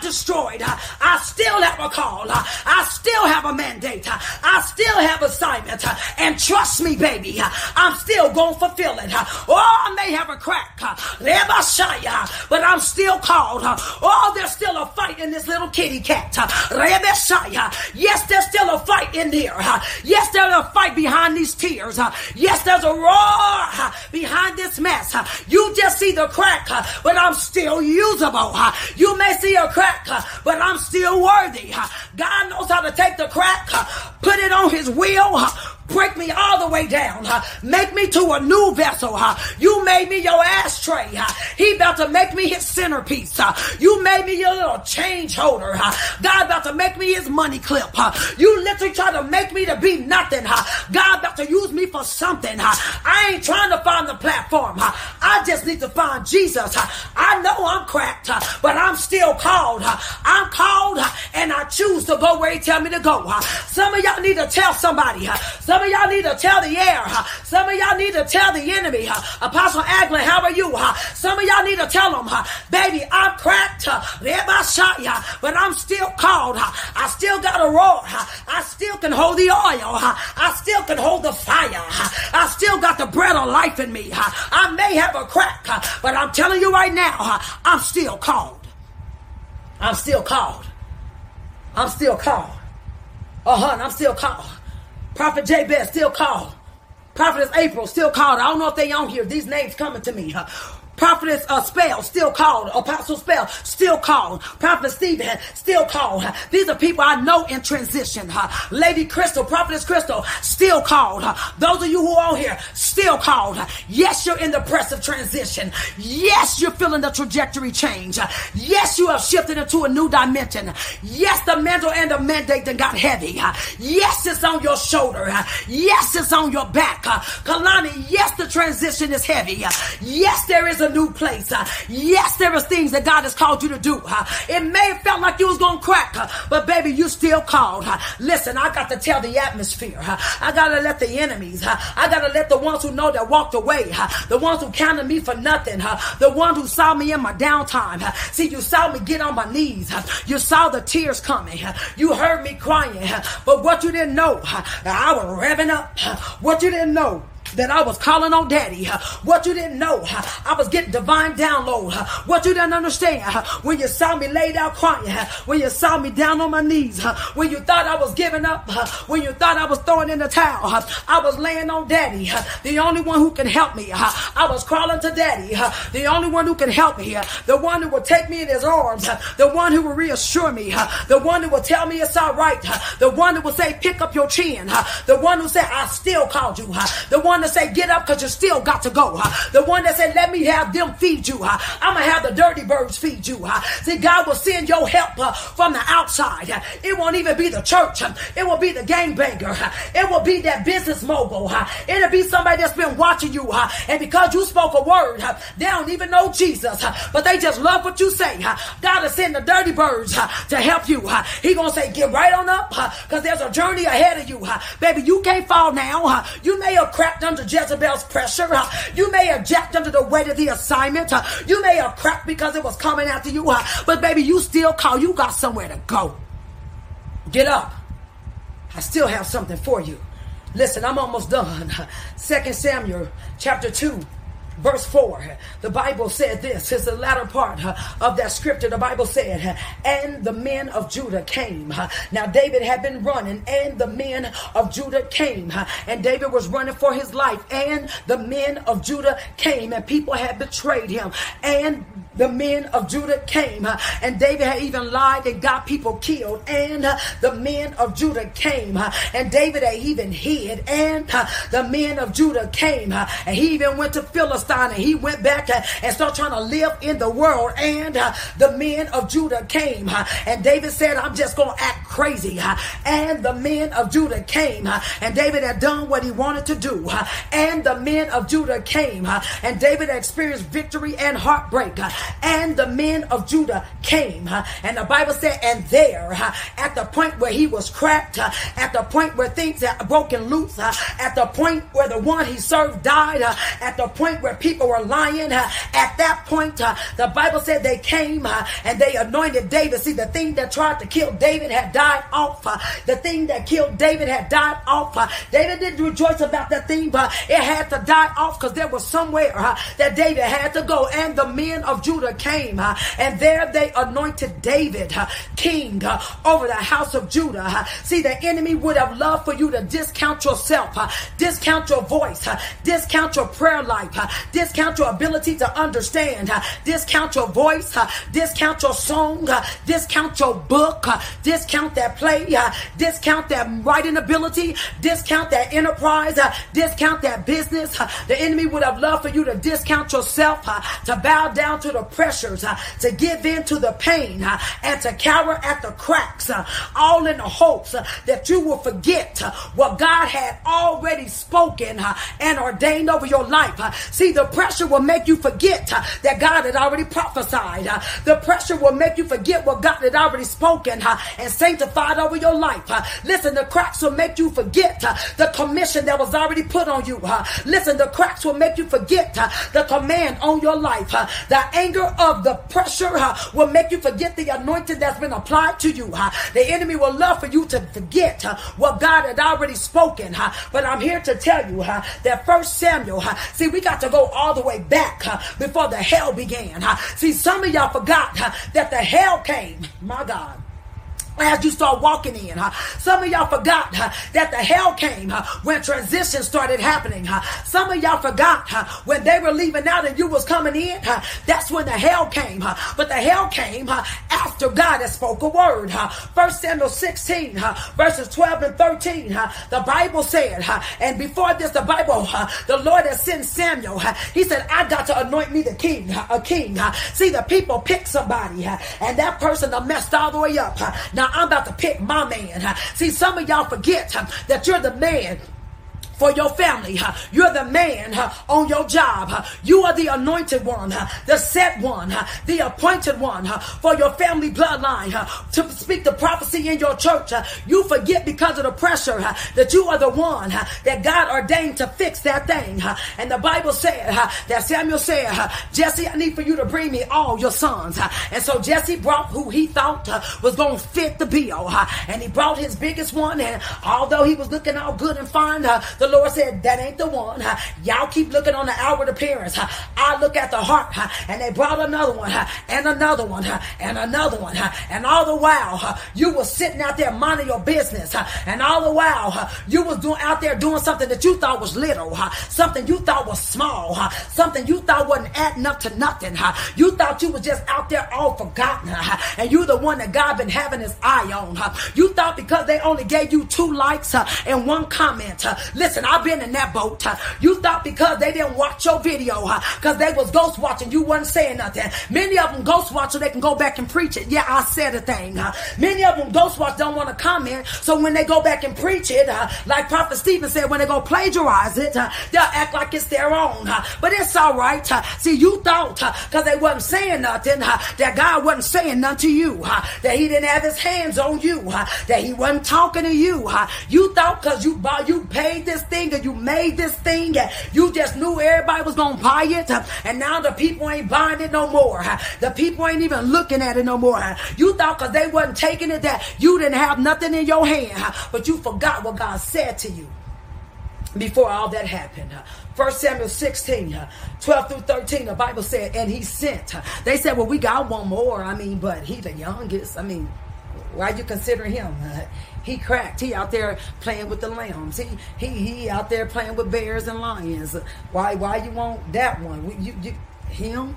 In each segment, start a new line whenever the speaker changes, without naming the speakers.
destroyed. I still have a call. I still have a mandate. I still have assignment. And trust me, baby, I'm still going to fulfill it. Oh, I may have a crack, but I'm still called. Oh, there's still a fight in this little kitty cat. Yes, there's still a fight in there. Yes, there's a fight behind these tears. Yes, there's a roar behind this mess. You just see the crack, but I'm still usable. You may see a crack Uh, but I'm still worthy. Uh, God knows how to take the crack, uh, put it on his wheel, break me all the way down, make me to a new vessel. You made me your ashtray. He about to make me his centerpiece. You made me your little change holder. God about to make me his money clip. You literally try to make me to be nothing. God about to use me for something. I ain't trying to find the platform. I just need to find Jesus. I know I'm cracked, but I'm still called. I'm called and I choose to go where he tell me to go. Some of y'all need to tell somebody. Some some of y'all need to tell the air. Some of y'all need to tell the enemy. Apostle Agler, how are you? Some of y'all need to tell them, baby, I'm cracked. I shot ya, but I'm still called. I still got a roar. I still can hold the oil. I still can hold the fire. I still got the bread of life in me. I may have a crack, but I'm telling you right now, I'm still called. I'm still called. I'm still called. Uh huh. I'm still called. Prophet Jabez still called. Prophetess April still called. I don't know if they on here. These names coming to me. Prophetess uh, Spell, still called. Apostle Spell, still called. Prophet Stephen, still called. These are people I know in transition. Lady Crystal, Prophetess Crystal, still called. Those of you who are here, still called. Yes, you're in the press of transition. Yes, you're feeling the trajectory change. Yes, you have shifted into a new dimension. Yes, the mantle and the mandate that got heavy. Yes, it's on your shoulder. Yes, it's on your back. Kalani, yes, the transition is heavy. Yes, there is a new place. Uh, yes, there is things that God has called you to do. Uh, it may have felt like you was to crack, uh, but baby, you still called. Uh, listen, I got to tell the atmosphere. Uh, I got to let the enemies, uh, I got to let the ones who know that walked away, the ones who counted me for nothing, the ones who saw me in my downtime. See, you saw me get on my knees. You saw the tears coming. You heard me crying. But what you didn't know, I was revving up. What you didn't know, that I was calling on daddy. What you didn't know, I was getting divine download. What you didn't understand, when you saw me laid out crying, when you saw me down on my knees, when you thought I was giving up, when you thought I was throwing in the towel, I was laying on daddy, the only one who can help me. I was crawling to daddy, the only one who can help me, the one who will take me in his arms, the one who will reassure me, the one who will tell me it's all right, the one who will say, pick up your chin, the one who said, I still called you, the one one that say, get up because you still got to go. The one that said, let me have them feed you. I'm going to have the dirty birds feed you. See, God will send your help uh, from the outside. It won't even be the church. It will be the gangbanger. It will be that business mogul. It'll be somebody that's been watching you. And because you spoke a word, they don't even know Jesus. But they just love what you say. God will send the dirty birds to help you. He to say, get right on up because there's a journey ahead of you. Baby, you can't fall now. You may have cracked under Jezebel's pressure. You may have jacked under the weight of the assignment. You may have cracked because it was coming after you. But baby, you still call. You got somewhere to go. Get up. I still have something for you. Listen, I'm almost done. Second Samuel chapter 2 verse 4, the Bible said this is the latter part of that scripture. The Bible said, and the men of Judah came. Now, David had been running, and the men of Judah came. And David was running for his life, and the men of Judah came, and people had betrayed him. And the men of Judah came, and David had even lied and got people killed. And the men of Judah came, and David had even hid. And the men of Judah came, and he even went to Philistine And he went back uh, and started trying to live in the world. And uh, the men of Judah came. Uh, and David said, I'm just going to act crazy. Uh, and the men of Judah came. Uh, and David had done what he wanted to do. Uh. And the men of Judah came. And David experienced victory and heartbreak. and the men of Judah came. And the Bible said, and there, at the point where he was cracked, at the point where things had broken loose, at the point where the one he served died, at the point where people were lying, at that point, the Bible said they came and they anointed David. See, the thing that tried to kill David had died off. The thing that killed David had died off. David didn't rejoice about that thing, but it had to die off because there was somewhere that David had to go. And the men of Judah came, and there they anointed David king over the house of Judah. See, the enemy would have loved for you to discount yourself, discount your voice, discount your prayer life, discount your ability to understand, discount your voice, discount your song, discount your book, discount that play, discount that writing ability, discount that enterprise, discount that business. The enemy would have loved for you to discount yourself, to bow down to the pressures, to give in to the pain, and to cower at the cracks, all in the hopes that you will forget what God had already spoken and ordained over your life. See, the pressure will make you forget uh, that God had already prophesied. Uh, the pressure will make you forget what God had already spoken uh, and sanctified over your life. Listen, the cracks will make you forget the commission that was already put on you. Listen, the cracks will make you forget the command on your life. The anger of the pressure will make you forget the anointing that's been applied to you. The enemy will love for you to forget what God had already spoken. But I'm here to tell you that First Samuel, see, we got to go all the way back before the hell began. See, some of y'all forgot that the hell came. My God as you start walking in. Huh? Some of y'all forgot huh, that the hell came huh, when transition started happening. Huh? Some of y'all forgot huh, when they were leaving out and you was coming in. Huh? That's when the hell came. Huh? But the hell came huh, after God had spoke a word. Huh? First Samuel 16 huh, verses 12 and 13. Huh? The Bible said, huh, and before this, the Bible, huh, the Lord has sent Samuel. Huh? He said, I got to anoint me the king, huh, a king. Huh? See, the people pick somebody, huh? and that person messed all the way up. Huh? Now I'm about to pick my man. See, some of y'all forget that you're the man for your family. You're the man on your job. You are the anointed one, the set one, the appointed one for your family bloodline to speak the prophecy in your church. You forget because of the pressure that you are the one that God ordained to fix that thing. And the Bible said that Samuel said, Jesse, I need for you to bring me all your sons. And so Jesse brought who he thought was going to fit the bill. And he brought his biggest one. And although he was looking all good and fine, the Lord said, That ain't the one. Y'all keep looking on the outward appearance. I look at the heart. And they brought another one, and another one, and another one. And all the while, you was sitting out there minding your business. And all the while, you was doing out there doing something that you thought was little, something you thought was small, something you thought wasn't adding up to nothing. You thought you was just out there all forgotten. And you the one that God been having his eye on. You thought because they only gave you two likes and one comment. Listen, Listen, I've been in that boat. You thought because they didn't watch your video, huh? because they was ghost watching, you wasn't saying nothing. Many of them ghost watch so they can go back and preach it. Yeah, I said a thing. Many of them ghost watch don't want to comment, so when they go back and preach it, like Prophet Stephen said, when they go plagiarize it, they'll act like it's their own. But it's all right. See, you thought because they wasn't saying nothing that God wasn't saying nothing to you, that He didn't have His hands on you, that He wasn't talking to you. You thought because you bought, you paid this thing and you made this thing and you just knew everybody was going to buy it. And now the people ain't buying it no more. The people ain't even looking at it no more. You thought because they wasn't taking it that you didn't have nothing in your hand. But you forgot what God said to you before all that happened. First Samuel 16, 12 through 13, the Bible said, and he sent. They said, well, we got one more. I mean, but he the youngest. I mean, why you considering him? He cracked. He out there playing with the lambs. He he he out there playing with bears and lions. Why why you want that one? You, you him?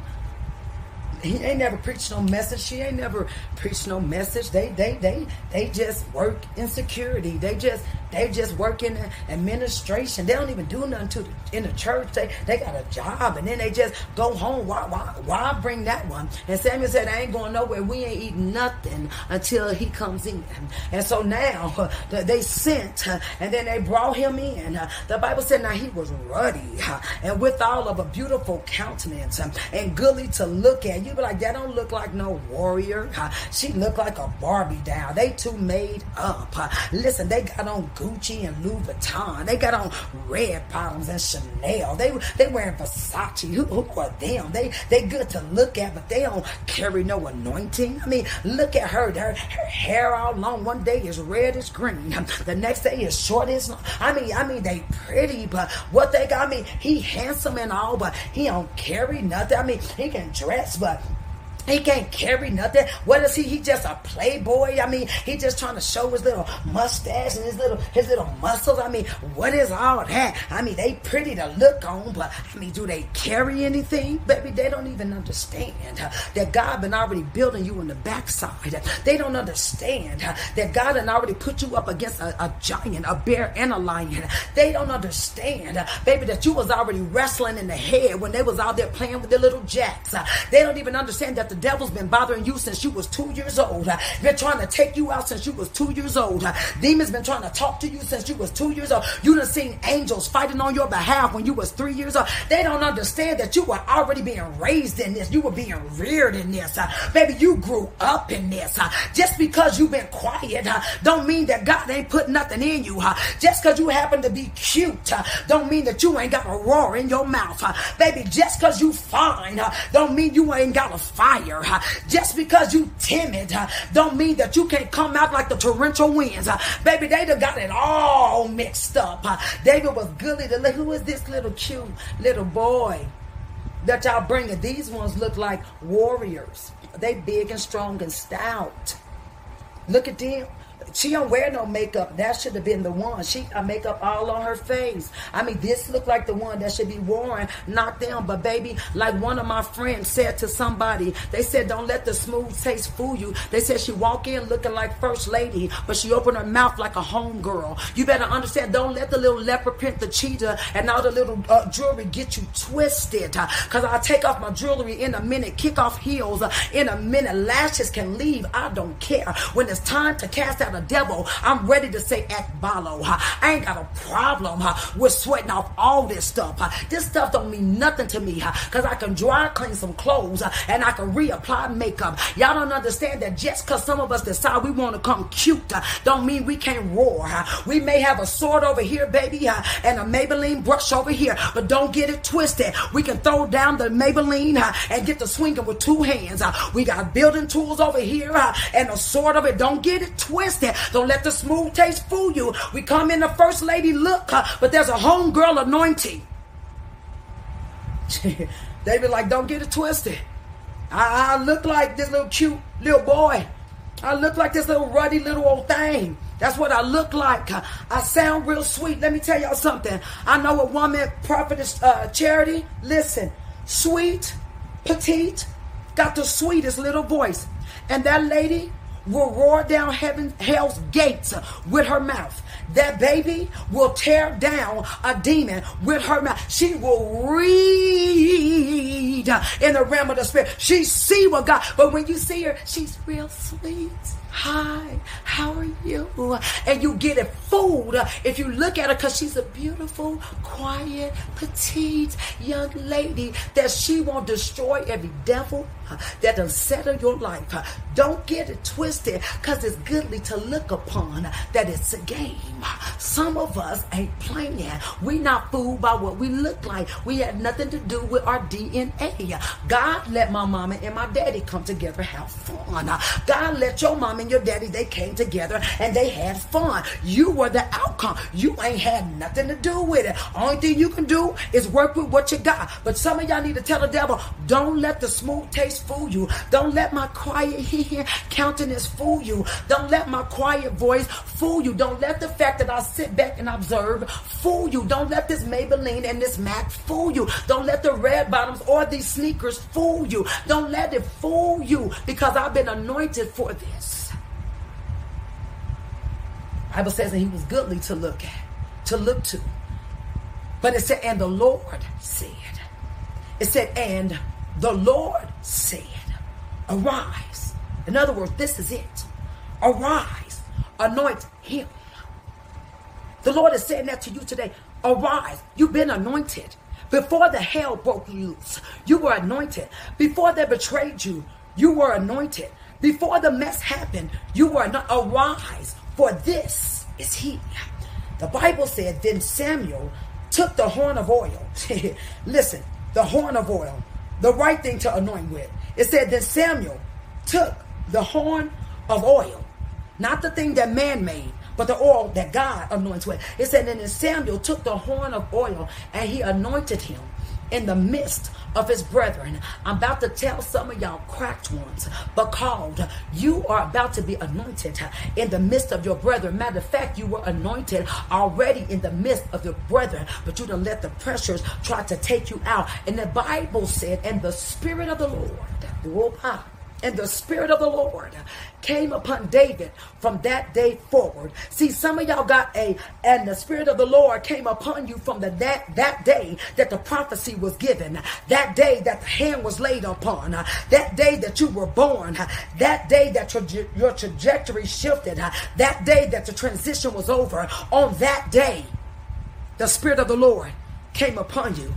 he ain't never preached no message. She ain't never preached no message. They they they they just work in security. They just they just work in administration. They don't even do nothing to the, in the church. They they got a job and then they just go home. Why why why bring that one? And Samuel said, I ain't going nowhere. We ain't eating nothing until he comes in. And so now they sent and then they brought him in. The Bible said now he was ruddy and with all of a beautiful countenance and goodly to look at. You be like, that don't look like no warrior. She look like a Barbie doll. They too made up. Listen, they got on Gucci and Louis Vuitton. They got on red bottoms and Chanel. They they wearing Versace. Who, who are them? They they good to look at, but they don't carry no anointing. I mean, look at her. Her, her hair all long. One day is red as green. The next day is short as long. I mean, I mean they pretty, but what they got? I mean, he handsome and all, but he don't carry nothing. I mean, he can dress, but he can't carry nothing. What is he? He just a playboy. I mean, he just trying to show his little mustache and his little his little muscles. I mean, what is all that? I mean, they pretty to look on, but I mean, do they carry anything? Baby, they don't even understand uh, that God been already building you in the backside. They don't understand uh, that God had already put you up against a, a giant, a bear, and a lion. They don't understand, uh, baby, that you was already wrestling in the head when they was out there playing with their little jacks. They don't even understand that the devil's been bothering you since you was two years old. Been trying to take you out since you was two years old. Demons been trying to talk to you since you was two years old. You done seen angels fighting on your behalf when you was three years old. They don't understand that you were already being raised in this. You were being reared in this. Baby, you grew up in this. Just because you've been quiet don't mean that God ain't put nothing in you. Just because you happen to be cute don't mean that you ain't got a roar in your mouth. Baby, just because you fine don't mean you ain't got a fire fire. Just because you timid don't mean that you can't come out like the torrential winds. Baby, they done got it all mixed up. David was to. Who is this little cute little boy that y'all bringing? These ones look like warriors. They big and strong and stout. Look at them. She don't wear no makeup. That should have been the one. She got makeup all on her face. I mean, this looked like the one that should be worn, not them. But baby, like one of my friends said to somebody, they said, "Don't let the smooth taste fool you." They said she walk in looking like first lady, but she opened her mouth like a home girl. You better understand. Don't let the little leopard print, the cheetah, and all the little uh, jewelry get you twisted. Cause I'll take off my jewelry in a minute, kick off heels in a minute. Lashes can leave. I don't care. When it's time to cast out a devil, I'm ready to say Ekbalo. I ain't got a problem with sweating off all this stuff. This stuff don't mean nothing to me because I can dry clean some clothes and I can reapply makeup. Y'all don't understand that just because some of us decide we want to come cute don't mean we can't roar. We may have a sword over here, baby, and a Maybelline brush over here, but don't get it twisted. We can throw down the Maybelline and get the swinging with two hands. We got building tools over here and a sword of it. Don't get it twisted. Don't let the smooth taste fool you. We come in the first lady look, but there's a homegirl anointing. they like, don't get it twisted. I, I look like this little cute little boy. I look like this little ruddy little old thing. That's what I look like. I sound real sweet. Let me tell y'all something. I know a woman, prophetess uh, Charity. Listen, sweet, petite, got the sweetest little voice. And that lady, will roar down heaven, hell's gates with her mouth. That baby will tear down a demon with her mouth. She will read in the realm of the spirit. She see what God, but when you see her, she's real sweet. Hi, how are you? And you get it fooled if you look at her because she's a beautiful, quiet, petite young lady that she won't destroy every devil that done settle your life. Don't get it twisted because it's goodly to look upon that it's a game. Some of us ain't playing. We not fooled by what we look like. We had nothing to do with our DNA. God let my mama and my daddy come together have fun. God let your mom and your daddy, they came together and they had fun. You were the outcome. You ain't had nothing to do with it. Only thing you can do is work with what you got. But some of y'all need to tell the devil, don't let the smooth taste fool you. Don't let my quiet countenance fool you. Don't let my quiet voice fool you. Don't let the fact that I sit back and observe fool you. Don't let this Maybelline and this MAC fool you. Don't let the red bottoms or these sneakers fool you. Don't let it fool you because I've been anointed for this. Bible says that he was goodly to look at, to look to. But it said, and the Lord said, it said, and the Lord said, Arise. In other words, this is it. Arise. Anoint him. The Lord is saying that to you today. Arise. You've been anointed. Before the hell broke loose, you were anointed. Before they betrayed you, you were anointed. Before the mess happened, you were not arise, for this is he. The Bible said, then Samuel took the horn of oil. Listen, the horn of oil, the right thing to anoint with. It said, that Samuel took the horn of oil, not the thing that man made, but the oil that God anoints with. It said, then Samuel took the horn of oil and he anointed him in the midst of his brethren. I'm about to tell some of y'all cracked ones, but called. You are about to be anointed in the midst of your brethren. Matter of fact, you were anointed already in the midst of your brethren, but you don't let the pressures try to take you out. And the Bible said, and the Spirit of the Lord, and the Spirit of the Lord came upon David from that day forward. See, some of y'all got a, and the Spirit of the Lord came upon you from the that that day that the prophecy was given, that day that the hand was laid upon, that day that you were born, that day that your, your trajectory shifted, that day that the transition was over. On that day, the Spirit of the Lord came upon you,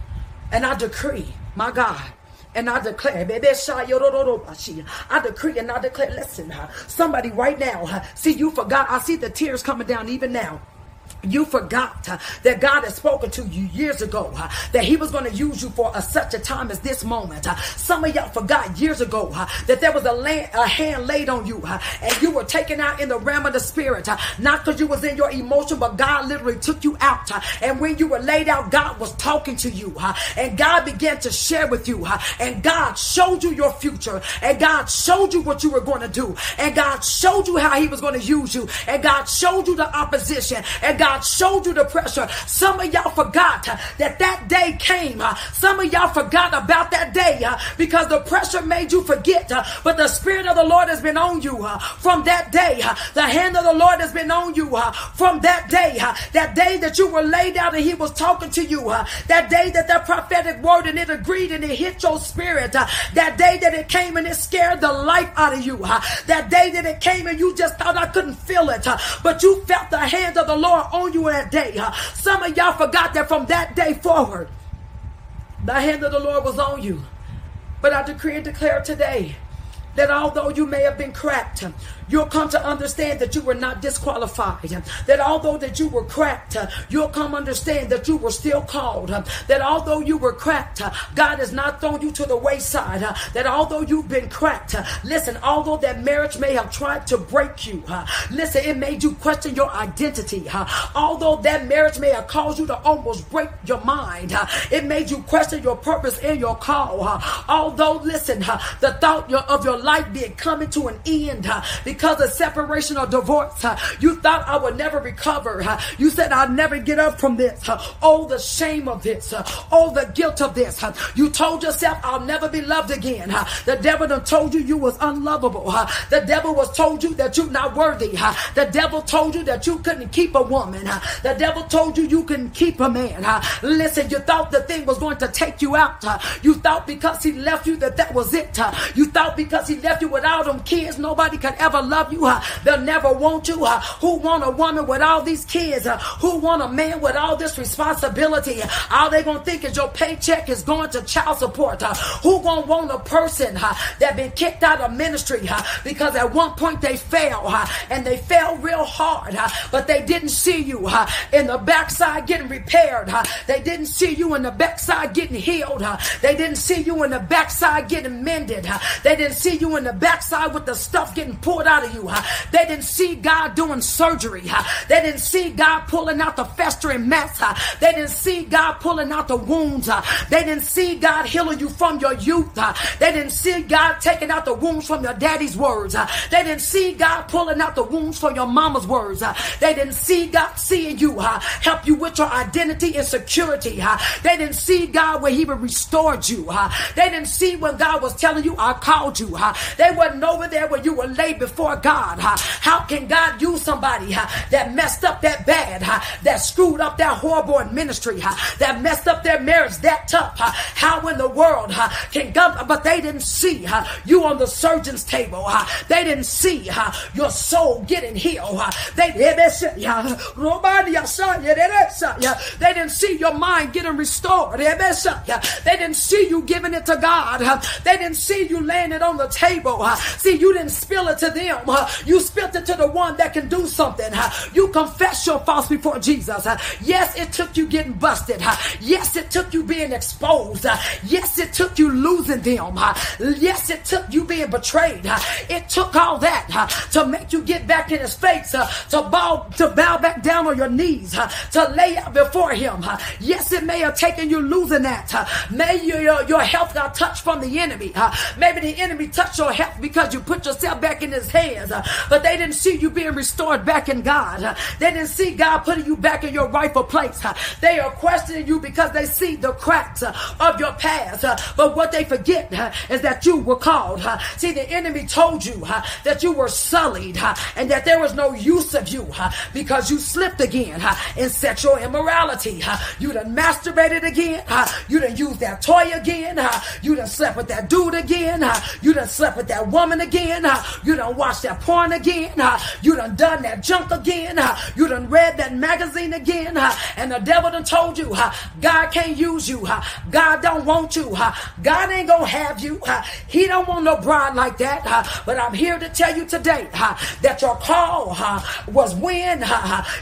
and I decree, my God and I declare, baby, I decree and I declare, listen, somebody right now, see, you forgot. I see the tears coming down even now. You forgot uh, that God has spoken to you years ago uh, that He was going to use you for a, such a time as this moment. Uh, some of y'all forgot years ago uh, that there was a, a, hand laid on you uh, and you were taken out in the realm of the Spirit. Uh, not because you was in your emotion, but God literally took you out. and when you were laid out, God was talking to you and God began to share with you and God showed you your future and God showed you what you were going to do and God showed you how He was going to use you and God showed you the opposition and God showed you the pressure. Some of y'all forgot that that day came. Some of y'all forgot about that day uh, because the pressure made you forget. Uh, but the Spirit of the Lord has been on you uh, from that day. The hand of the Lord has been on you from that day. That day that you were laid out and He was talking to you. That day that that prophetic word and it agreed and it hit your spirit. That day that it came and it scared the life out of you. That day that it came and you just thought I couldn't feel it. But you felt the hand of the Lord on you that day. Some of y'all forgot that from that day forward, the hand of the Lord was on you. But I decree and declare today that although you may have been cracked, you'll come to understand that you were not disqualified. That although that you were cracked, you'll come understand that you were still called. That although you were cracked, God has not thrown you to the wayside. That although you've been cracked, listen, although that marriage may have tried to break you, listen, it made you question your identity. Although that marriage may have caused you to almost break your mind, it made you question your purpose and your call. Although, listen, the thought of your life being coming to an end because of separation or divorce. You thought I would never recover. You said I'd never get up from this. Oh, the shame of this. Oh, the guilt of this. You told yourself I'll never be loved again. The devil done told you you was unlovable. The devil was told you that you're not worthy. The devil told you that you couldn't keep a woman. The devil told you you couldn't keep a man. Listen, you thought the thing was going to take you out. You thought because he left you that that was it. You thought because he left you without them kids, nobody could ever love you. They'll never want you. Who want a woman with all these kids? Who want a man with all this responsibility? All they gonna think is your paycheck is going to child support. who gonna want a person that been kicked out of ministry because at one point they fell and they fell real hard, huh? but they didn't see you in the backside getting repaired. they didn't see you in the backside getting healed. they didn't see you in the backside getting mended. they didn't see you in the backside with the stuff getting pulled out of you. They didn't see God doing surgery. They didn't see God pulling out the festering mess. They didn't see God pulling out the wounds. They didn't see God healing you from your youth. They didn't see God taking out the wounds from your daddy's words. They didn't see God pulling out the wounds from your mama's words. They didn't see God seeing you help you with your identity and security. They didn't see God where He restored you. They didn't see when God was telling you, I called you. They wasn't over there when you were laid before God. How can God use somebody that messed up that bad, that screwed up that horrible in ministry, that messed up their marriage that tough? How in the world can God? But they didn't see you on the surgeon's table. They didn't see your soul getting healed. They, they didn't see your mind getting restored. They didn't see you giving it to God. They didn't see you laying it on the table. See, you didn't spill it to them. You spilled it to the one that can do something. You confess your faults before Jesus. Yes, it took you getting busted. Yes, it took you being exposed. Yes, it took you losing them. Yes, it took you being betrayed. It took all that to make you get back in his face, to bow, to bow back down on your knees, to lay out before him. Yes, it may have taken you losing that. May your, your health got touched from the enemy. Maybe the enemy touched your health because you put yourself back in his hands. Uh, but they didn't see you being restored back in God. They didn't see God putting you back in your rightful place. They are questioning you because they see the cracks uh, of your past. Uh, but what they forget is that you were called. See, the enemy told you that you were sullied and that there was no use of you because you slipped again in sexual immorality. You done masturbated again. You done used that toy again. You done slept with that dude again. You done slept with that woman again. You done watched that porn again. Uh, you done done that junk again. Uh, you done read that magazine again. Uh, and the devil done told you God can't use you. God don't want you. God ain't gonna have you. He don't want no bride like that. But I'm here to tell you today that your call was when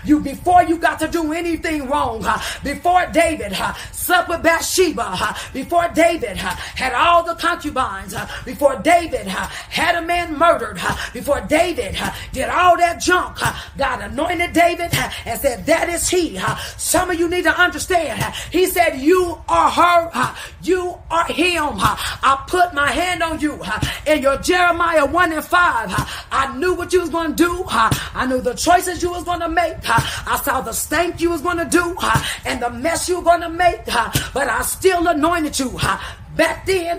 you before you got to do anything wrong. Before David slept with Bathsheba. Before David had all the concubines. Before David had a man murdered. Before David did all that junk. God anointed David and said, That is he. Some of you need to understand. He said, You are her. You are him. I put my hand on you. In your Jeremiah 1 and 5, I knew what you was going to do. I knew the choices you was going to make. I saw the stank you was going to do and the mess you were going to make. But I still anointed you back then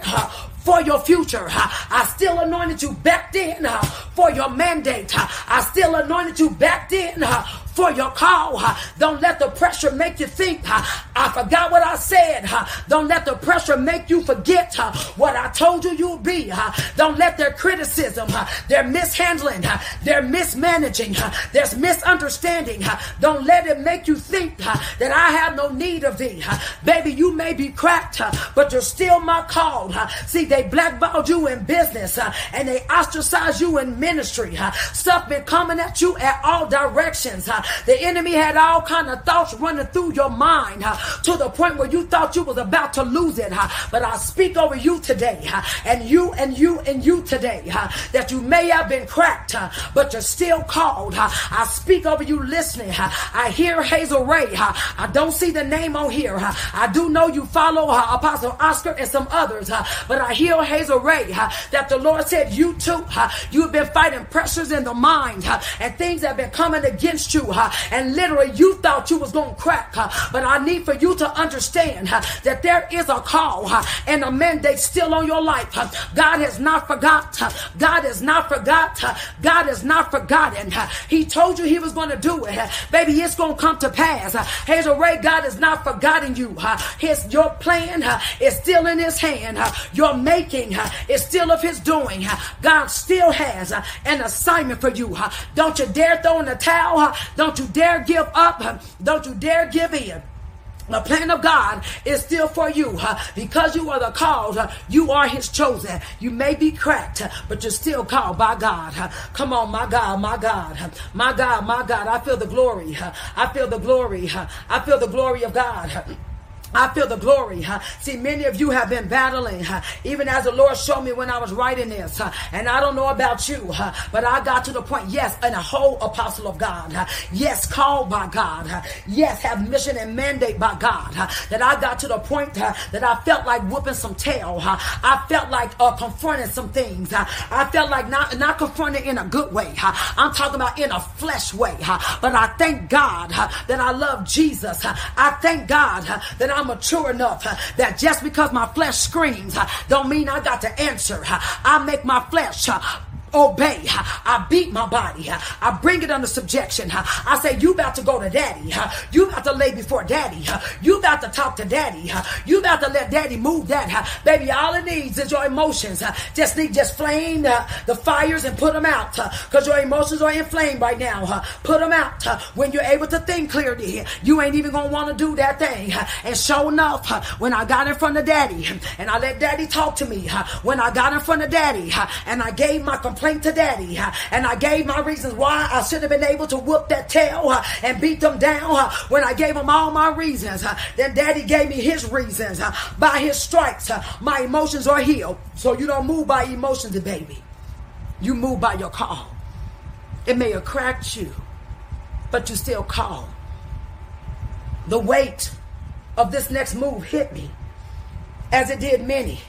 for your future. I still anointed you back then uh, for your mandate. I still anointed you back then uh, for your call. Don't let the pressure make you think, I forgot what I said. Don't let the pressure make you forget what I told you you'll be. Don't let their criticism, their mishandling, their mismanaging, their misunderstanding, don't let it make you think that I have no need of thee. Baby, you may be cracked, but you're still my call. See, they blackballed you in business and they ostracized you in ministry. Stuff been coming at you at all directions. The enemy had all kind of thoughts running through your mind to the point where you thought you was about to lose it. But I speak over you today and you and you and you today that you may have been cracked, but you're still called. I speak over you listening. I hear Hazel Ray. I don't see the name on here. I do know you follow Apostle Oscar and some others, but I hear Hazel Ray that the Lord said you too. You've been fighting pressures in the mind and things have been coming against you and literally you thought you was going to crack. But I need for you to understand that there is a call and a mandate still on your life. God has not forgot. God has not forgot. God has not forgotten. He told you he was going to do it. Baby, it's going to come to pass. Hazel Ray, God has not forgotten you. His, your plan is still in his hand. Your making is still of his doing. God still has an assignment for you. Don't you dare throw in the towel. Don't don't you dare give up. Don't you dare give in. The plan of God is still for you because you are the cause. you are His chosen. You may be cracked, but you're still called by God. come on, my God, my God, my God, my God. I feel the glory. I feel the glory. I feel the glory of God. I feel the glory. Huh? See, many of you have been battling, huh? even as the Lord showed me when I was writing this. Huh? And I don't know about you, but I got to the point, yes, and a whole apostle of God. Yes, called by God. Yes, have mission and mandate by God. That I got to the point that I felt like whooping some tail. I felt like uh, confronting some things. I felt like not, not confronting in a good way. I'm talking about in a flesh way. But I thank God that I love Jesus. I thank God that I'm I'm mature enough that just because my flesh screams, don't mean I got to answer. I make my flesh obey. I beat my body. I bring it under subjection. I say, you about to go to daddy. You about to lay before daddy. You about to talk to daddy. You about to let daddy move that. Baby, all it needs is your emotions. Just need, just flame the fires and put them out. Because your emotions are inflamed right now. Put them out. When you're able to think clearly, you ain't even going to want to do that thing. And sure enough, when I got in front of daddy and I let daddy talk to me, when I got in front of daddy and I gave my complaint complaint to daddy. And I gave my reasons why I should have been able to whoop that tail and beat them down when I gave him all my reasons. Then daddy gave me his reasons. By his stripes, my emotions are healed. So you don't move by emotions, baby. You move by your call. It may have cracked you, but you still call. The weight of this next move hit me, as it did many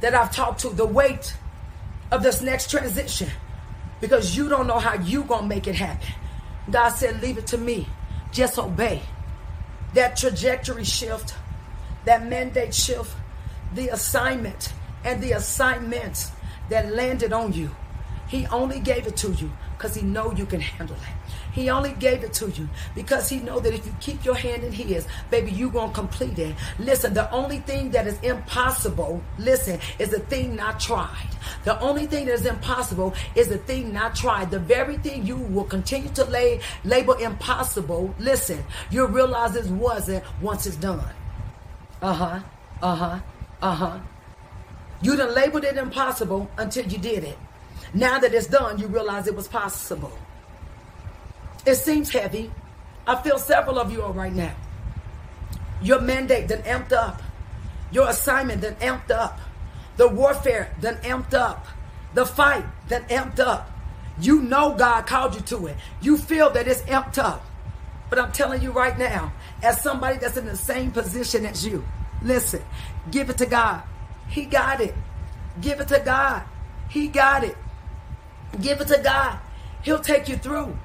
that I've talked to. The weight of this next transition because you don't know how you gonna make it happen. God said, leave it to me. Just obey. That trajectory shift, that mandate shift, the assignment and the assignments that landed on you. He only gave it to you because he know you can handle it. He only gave it to you because he know that if you keep your hand in his, baby, you going to complete it. Listen, the only thing that is impossible, listen, is the thing not tried. The only thing that is impossible is the thing not tried. The very thing you will continue to lay label impossible, listen, you'll realize it wasn't once it's done. Uh-huh. Uh-huh. Uh-huh. You done labeled it impossible until you did it. Now that it's done, you realize it was possible. It seems heavy. I feel several of you are right now. Your mandate then amped up. Your assignment then amped up. The warfare then amped up. The fight then amped up. You know God called you to it. You feel that it's amped up. But I'm telling you right now, as somebody that's in the same position as you, listen, give it to God. He got it. Give it to God. He got it. Give it to God. He'll take you through.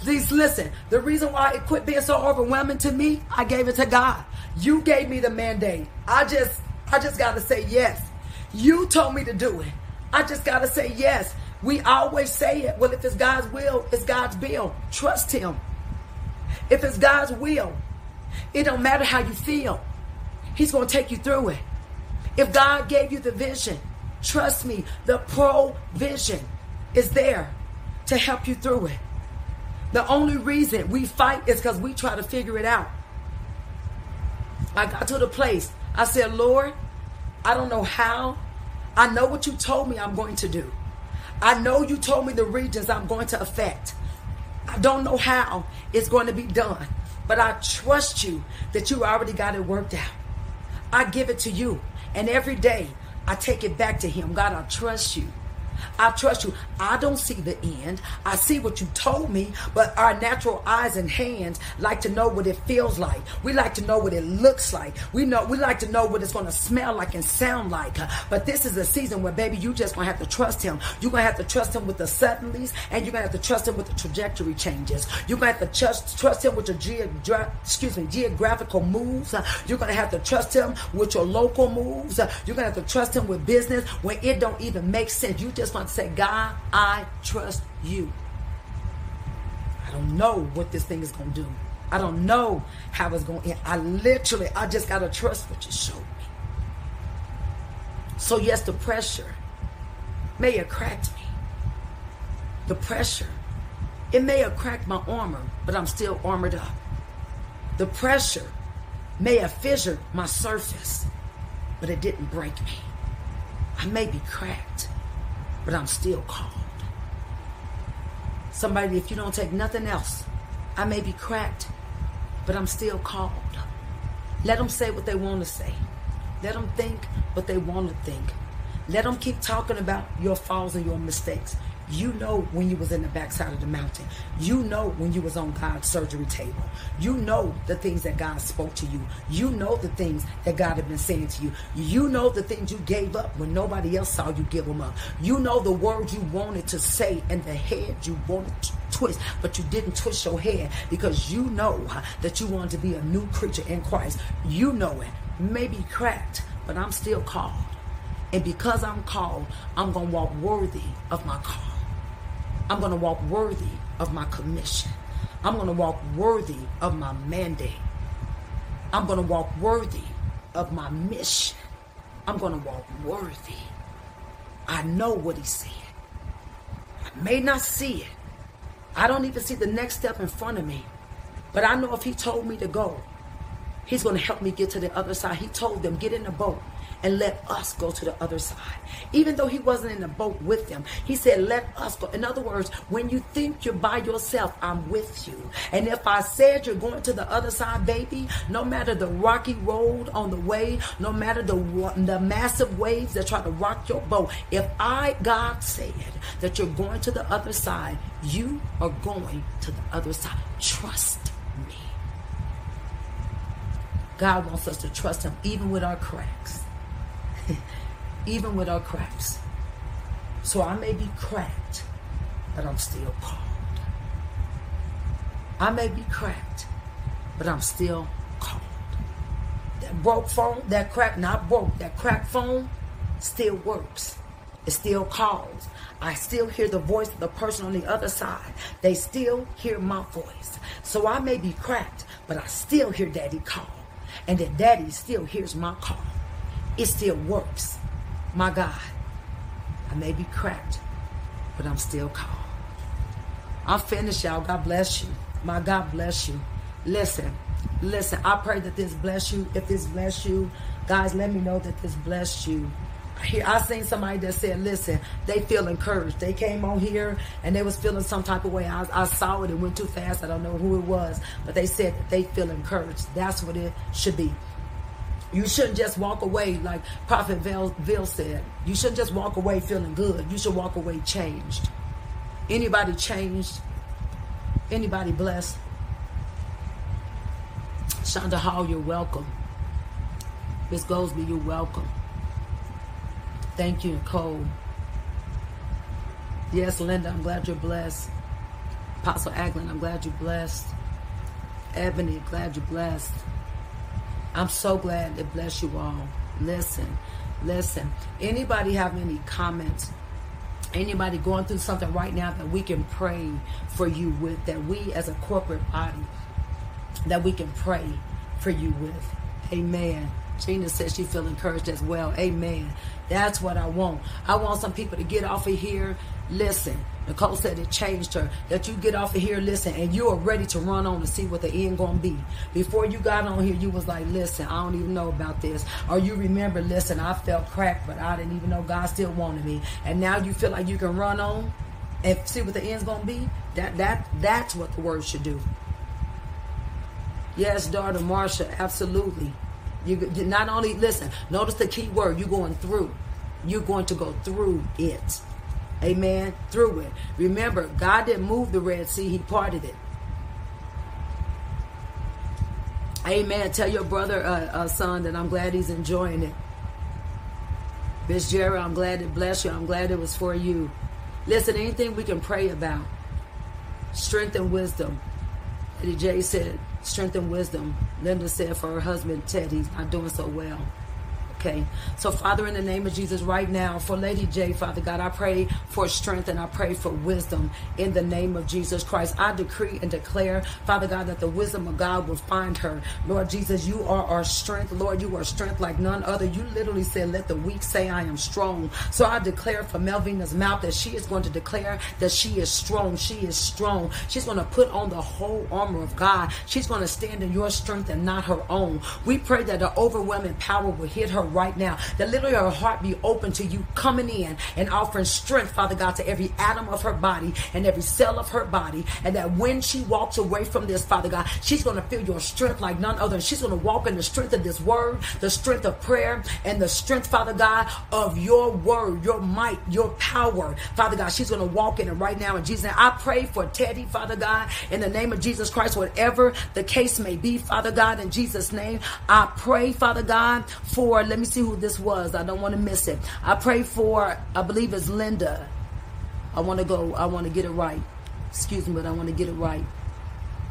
Please listen. The reason why it quit being so overwhelming to me, I gave it to God. You gave me the mandate. I just, I just got to say yes. You told me to do it. I just got to say yes. We always say it. Well, if it's God's will, it's God's will. Trust Him. If it's God's will, it don't matter how you feel. He's going to take you through it. If God gave you the vision, trust me, the provision is there to help you through it. The only reason we fight is because we try to figure it out. I got to the place, I said, Lord, I don't know how. I know what you told me I'm going to do. I know you told me the regions I'm going to affect. I don't know how it's going to be done, but I trust you that you already got it worked out. I give it to you. And every day I take it back to Him. God, I trust you. I trust you. I don't see the end. I see what you told me, but our natural eyes and hands like to know what it feels like. We like to know what it looks like. We know we like to know what it's to smell like and sound like. But this is a season where baby, you just to have to trust him. You're to have to trust him with the suddenlies and you're to have to trust him with the trajectory changes. You're to have to trust trust him with your geogra- excuse me, geographical moves. You're to have to trust him with your local moves. You're to have to trust him with business when it don't even make sense. You just just want to say, God, I trust you. I don't know what this thing is going to do. I don't know how it's going to end. I literally, I just got to trust what you showed me. So, yes, the pressure may have cracked me. The pressure, it may have cracked my armor, but I'm still armored up. The pressure may have fissured my surface, but it didn't break me. I may be cracked, but I'm still called. Somebody, if you don't take nothing else, I may be cracked, but I'm still called. Let them say what they want to say. Let them think what they want to think. Let them keep talking about your falls and your mistakes. You know when you was in the backside of the mountain. You know when you was on God's surgery table. You know the things that God spoke to you. You know the things that God had been saying to you. You know the things you gave up when nobody else saw you give them up. You know the words you wanted to say and the head you wanted to twist, but you didn't twist your head because you know that you want to be a new creature in Christ. You know it. Maybe cracked, but I'm still called. And because I'm called, I'm going to walk worthy of my call. I'm going to walk worthy of my commission. I'm going to walk worthy of my mandate. I'm going to walk worthy of my mission. I'm going to walk worthy. I know what he said. I may not see it. I don't even see the next step in front of me. But I know if he told me to go, he's going to help me get to the other side. He told them, get in the boat and let us go to the other side. Even though he wasn't in the boat with them, he said, let us go. In other words, when you think you're by yourself, I'm with you. And if I said you're going to the other side, baby, no matter the rocky road on the way, no matter the, the massive waves that try to rock your boat, if I, God, said that you're going to the other side, you are going to the other side. Trust me. God wants us to trust Him even with our cracks even with our cracks. So I may be cracked, but I'm still called. I may be cracked, but I'm still called. That broke phone, that crack, not broke, that cracked phone still works. It still calls. I still hear the voice of the person on the other side. They still hear my voice. So I may be cracked, but I still hear daddy call. And that daddy still hears my call it still works. My God, I may be cracked, but I'm still called. I'm finished, y'all. God bless you. My God bless you. Listen, listen. I pray that this bless you. If this bless you, guys, let me know that this blessed you. Here, I seen somebody that said, "Listen, they feel encouraged. They came on here and they was feeling some type of way. I, I saw it. It went too fast. I don't know who it was, but they said that they feel encouraged. That's what it should be. You shouldn't just walk away like Prophet Ville said. You shouldn't just walk away feeling good. You should walk away changed. Anybody changed? Anybody blessed? Shonda Hall, you're welcome. Miss Goldsby, you're welcome. Thank you, Nicole. Yes, Linda, I'm glad you're blessed. Apostle Aglin, I'm glad you're blessed. Ebony, glad you're blessed. I'm so glad to bless you all. Listen, listen. Anybody have any comments? Anybody going through something right now that we can pray for you with, that we as a corporate body, that we can pray for you with. Amen. Gina says she feel encouraged as well. Amen. That's what I want. I want some people to get off of here. Listen, Nicole said it changed her. That you get off of here, listen, and you are ready to run on to see what the end gonna be. Before you got on here, you was like, listen, I don't even know about this. Or you remember, listen, I felt cracked, but I didn't even know God still wanted me. And now you feel like you can run on and see what the end's gonna be. That that that's what the word should do. Yes, daughter Marsha, absolutely. You, you not only listen. Notice the key word. You're going through. You're going to go through it. Amen. Through it. Remember, God didn't move the Red Sea, He parted it. Amen. Tell your brother, uh, uh, son, that I'm glad he's enjoying it. Miss Jerry, I'm glad it blessed you. I'm glad it was for you. Listen, anything we can pray about, strength and wisdom. Eddie J said, strength and wisdom. Linda said for her husband, Ted, he's not doing so well. Okay. So, Father, in the name of Jesus, right now, for Lady J, Father God, I pray for strength and I pray for wisdom in the name of Jesus Christ. I decree and declare, Father God, that the wisdom of God will find her. Lord Jesus, you are our strength. Lord, you are strength like none other. You literally said, Let the weak say, I am strong. So I declare from Melvina's mouth that she is going to declare that she is strong. She is strong. She's going to put on the whole armor of God. She's going to stand in your strength and not her own. We pray that the overwhelming power will hit her right now. That literally her heart be open to you coming in and offering strength, Father God, to every atom of her body and every cell of her body. And that when she walks away from this, Father God, she's going to feel your strength like none other. she's going to walk in the strength of this word, the strength of prayer, and the strength, Father God, of your word, your might, your power. Father God, she's going to walk in it right now in Jesus' name. I pray for Teddy, Father God, in the name of Jesus Christ, whatever the case may be, Father God, in Jesus' name. I pray, Father God, for, let me see who this was. I don't want to miss it. I pray for, I believe it's Linda. I want to go, I want to get it right. Excuse me, but I want to get it right.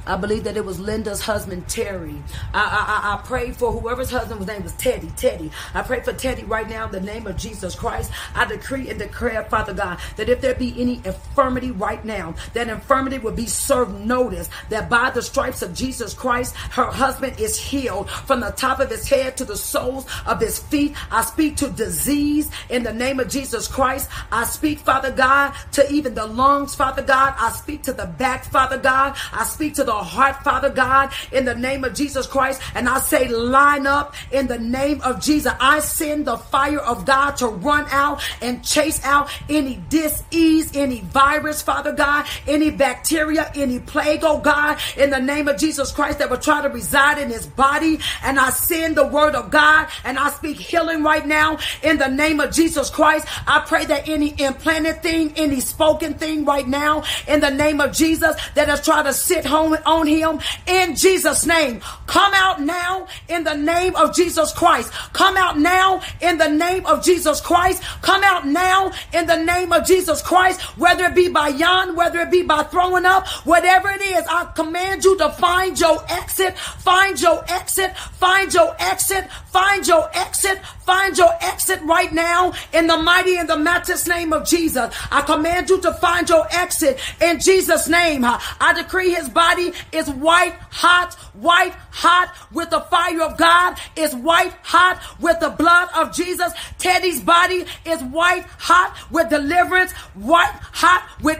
I believe that it was Linda's husband, Terry. I, I, I pray for whoever's husband husband's name was Teddy. Teddy. I pray for Teddy right now in the name of Jesus Christ. I decree and declare, Father God, that if there be any infirmity right now, that infirmity will be served notice that by the stripes of Jesus Christ, her husband is healed from the top of his head to the soles of his feet. I speak to disease in the name of Jesus Christ. I speak, Father God, to even the lungs, Father God. I speak to the back, Father God. I speak to the heart, Father God, in the name of Jesus Christ. And I say, line up in the name of Jesus. I send the fire of God to run out and chase out any disease, any virus, Father God, any bacteria, any plague, oh God, in the name of Jesus Christ that will try to reside in his body. And I send the word of God and I speak healing right now in the name of Jesus Christ. I pray that any implanted thing, any spoken thing right now in the name of Jesus that has tried to sit home on him in Jesus' name. Come out now in the name of Jesus Christ. Come out now in the name of Jesus Christ. Come out now in the name of Jesus Christ, whether it be by yawn, whether it be by throwing up, whatever it is, I command you to find your exit, find your exit, find your exit, find your exit, find your exit right now in the mighty and the matchless name of Jesus. I command you to find your exit in Jesus' name. I decree his body is white hot, white hot with the fire of God, is white hot with the blood of Jesus. Teddy's body is white hot with deliverance, white hot with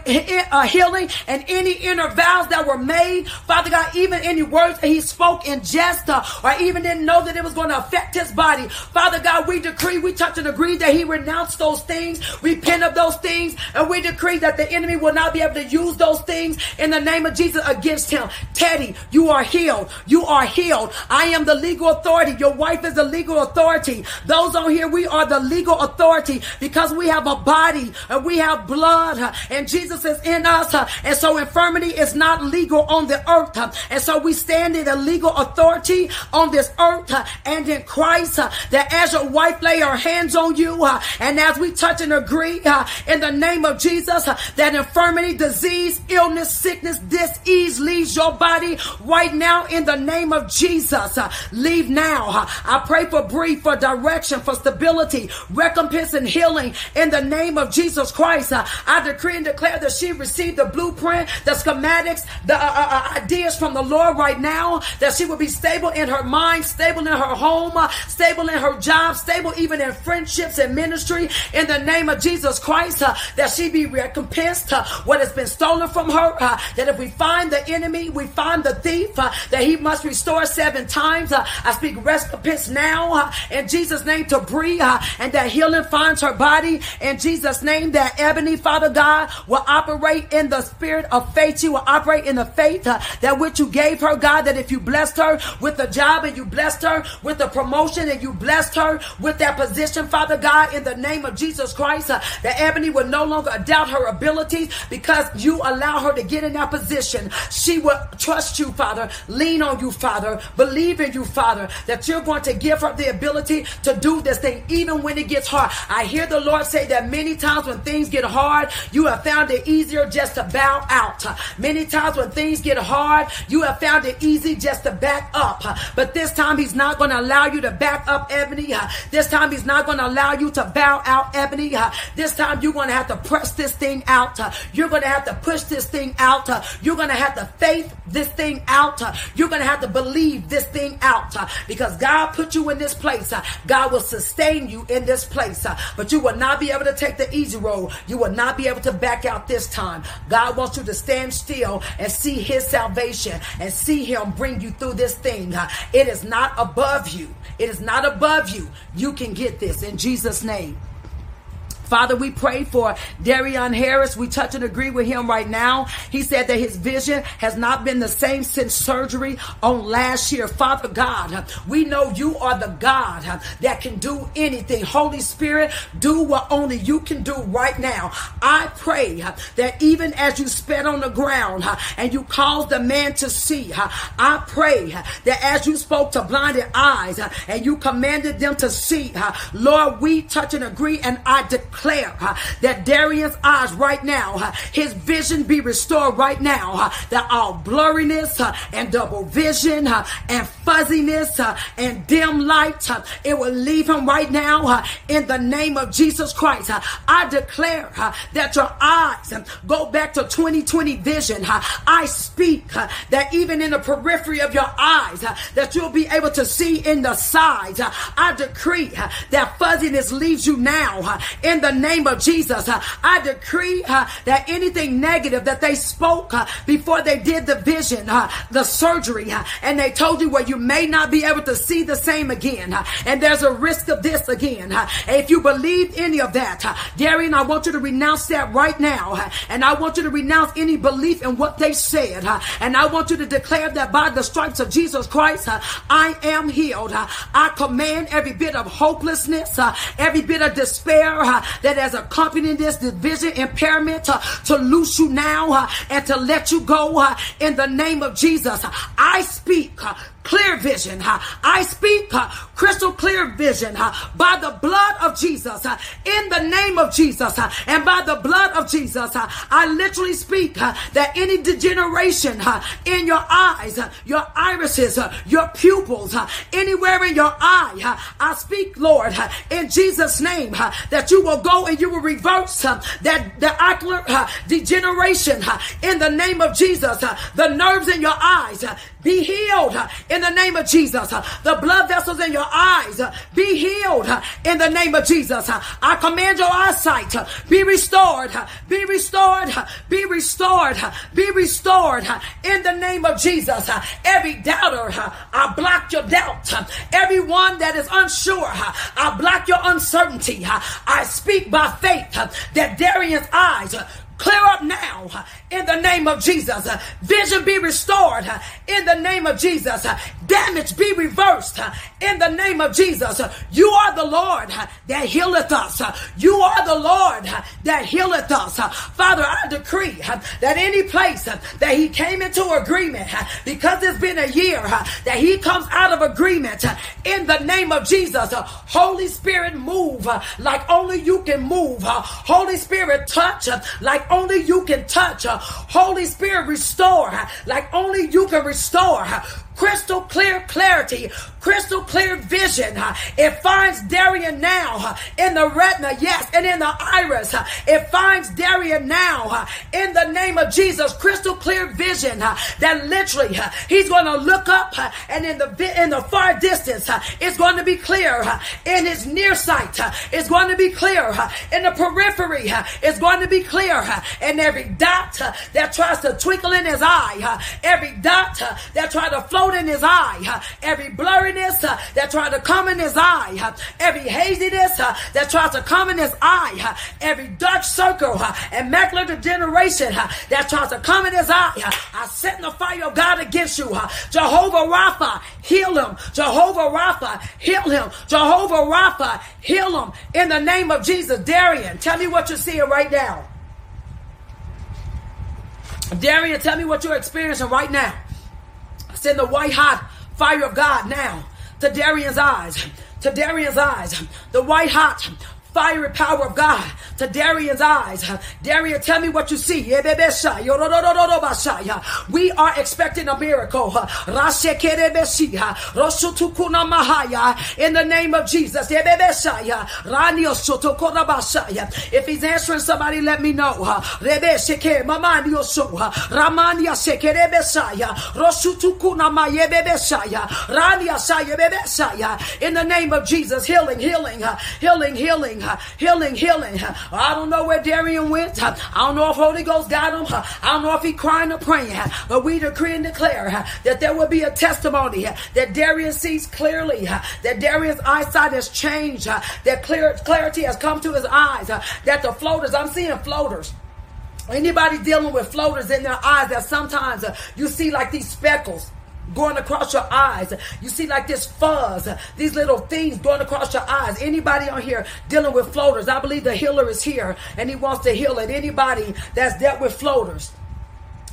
uh, healing, and any inner vows that were made. Father God, even any words that he spoke in jest uh, or even didn't know that it was going to affect his body. Father God, we decree, we touch and agree that he renounced those things, repent of those things, and we decree that the enemy will not be able to use those things in the name of Jesus against him. Teddy, you are healed. You are healed. I am the legal authority. Your wife is the legal authority. Those on here, we are the legal authority because we have a body and we have blood uh, and Jesus is in us. Uh, and so infirmity is not legal on the earth. Uh, and so we stand in a legal authority on this earth and in Christ that as your wife lay her hands on you and as we touch and agree in the name of Jesus that infirmity, disease, illness, sickness, disease leaves your body right now in the name of Jesus. Uh, leave now. Uh, I pray for breathe, for direction, for stability, recompense, and healing in the name of Jesus Christ. Uh, I decree and declare that she received the blueprint, the schematics, the uh, uh, ideas from the Lord right now, that she will be stable in her mind, stable in her home, stable in her job, stable even in friendships and ministry in the name of Jesus Christ, that she be recompensed what has been stolen from her, that if we find the enemy, we find the thief, uh, that he must restore seven times. Uh, I speak recompense now uh, in Jesus' name to Bree, uh, and that healing finds her body in Jesus' name. That Ebony, Father God, will operate in the spirit of faith. She will operate in the faith uh, that which you gave her, God. That if you blessed her with the job and you blessed her with the promotion and you blessed her with that position, Father God, in the name of Jesus Christ, uh, that Ebony will no longer doubt her abilities because you allow her to get in that position. She will trust you, Father, lean on you, Father, believe in you, Father, that you're going to give her the ability to do this thing even when it gets hard. I hear the Lord say that many times when things get hard, you have found it easier just to bow out. Many times when things get hard, you have found it easy just to back up. But this time, He's not going to allow you to back up, Ebony. This time, He's not going to allow you to bow out, Ebony. This time, you're going to have to press this thing out. You're going to have to push this thing out. You're going to have to faith this thing out. You're going to have to believe this thing out because God put you in this place. God will sustain you in this place, but you will not be able to take the easy road. You will not be able to back out this time. God wants you to stand still and see His salvation and see Him bring you through this thing. It is not above you. It is not above you. You can get this in Jesus' name. Father, we pray for Darian Harris. We touch and agree with him right now. He said that his vision has not been the same since surgery on last year. Father God, we know you are the God that can do anything. Holy Spirit, do what only you can do right now. I pray that even as you spit on the ground and you caused the man to see, I pray that as you spoke to blinded eyes and you commanded them to see, Lord, we touch and agree and I declare declare uh, that Darian's eyes right now, uh, his vision be restored right now, uh, that all blurriness and double vision and fuzziness and dim light, it will leave him right now in the name of Jesus Christ. I declare that your eyes go back to 2020 vision. I speak that even in the periphery of your eyes, that you'll be able to see in the sides. I decree that fuzziness leaves you now in the name of Jesus. Uh, I decree uh, that anything negative that they spoke uh, before they did the vision, uh, the surgery, uh, and they told you, well, you may not be able to see the same again, uh, and there's a risk of this again. If you believe any of that, Darian, I want you to renounce that right now, and I want you to renounce any belief in what they said, and I want you to declare that by the stripes of Jesus Christ, I am healed. I command every bit of hopelessness, every bit of despair that has accompanied this division impairment uh, to loose you now uh, and to let you go uh, in the name of Jesus. I speak. Clear vision. I speak crystal clear vision by the blood of Jesus. In the name of Jesus and by the blood of Jesus, I literally speak that any degeneration in your eyes, your irises, your pupils, anywhere in your eye, I speak, Lord, in Jesus' name, that you will go and you will reverse that the ocular degeneration in the name of Jesus. The nerves in your eyes be healed in the name of Jesus. The blood vessels in your eyes be healed in the name of Jesus. I command your eyesight be restored, be restored, be restored, be restored in the name of Jesus. Every doubter, I block your doubt. Everyone that is unsure, I block your uncertainty. I speak by faith that Darian's eyes Clear up now in the name of Jesus. Vision be restored in the name of Jesus. Damage be reversed in the name of Jesus. You are the Lord that healeth us. You are the Lord that healeth us. Father, I decree that any place that he came into agreement, because it's been a year, that he comes out of agreement in the name of Jesus. Holy Spirit, move like only you can move. Holy Spirit, touch uh, only you can touch. Holy Spirit, restore like only you can restore. Crystal clear clarity, crystal clear vision. It finds Darian now in the retina, yes, and in the iris. It finds Darian now in the name of Jesus. Crystal clear vision that literally he's going to look up and in the in the far distance it's going to be clear. In his near sight it's going to be clear. In the periphery it's going to be clear. And every dot that tries to twinkle in his eye, every dot that tries to float in his eye, every blurriness uh, that tries to come in his eye, uh, every haziness uh, that tries to come in his eye, every dark circle and macular degeneration that tries to come in his eye, I set the fire of God against you. Jehovah Rapha, heal him. Jehovah Rapha, heal him. Jehovah Rapha, heal him in the name of Jesus. Darian, tell me what you're seeing right now. Darian, tell me what you're experiencing right now. Send the white hot fire of God now to Darian's eyes, to Darian's eyes, the white hot fiery power of God to Darian's eyes. Darian, tell me what you see. We are expecting a miracle. In the name of Jesus. If he's answering somebody, let me know. In the name of Jesus, healing, healing, healing, healing, healing, healing. I don't know where Darian went. I don't know if Holy Ghost got him. I don't know if he crying or praying. But we decree and declare that there will be a testimony that Darian sees clearly, that Darian's eyesight has changed, that clear, clarity has come to his eyes, that the floaters, I'm seeing floaters. Anybody dealing with floaters in their eyes that sometimes you see like these speckles going across your eyes. You see like this fuzz, these little things going across your eyes. Anybody on here dealing with floaters? I believe the healer is here and he wants to heal it. Anybody that's dealt with floaters,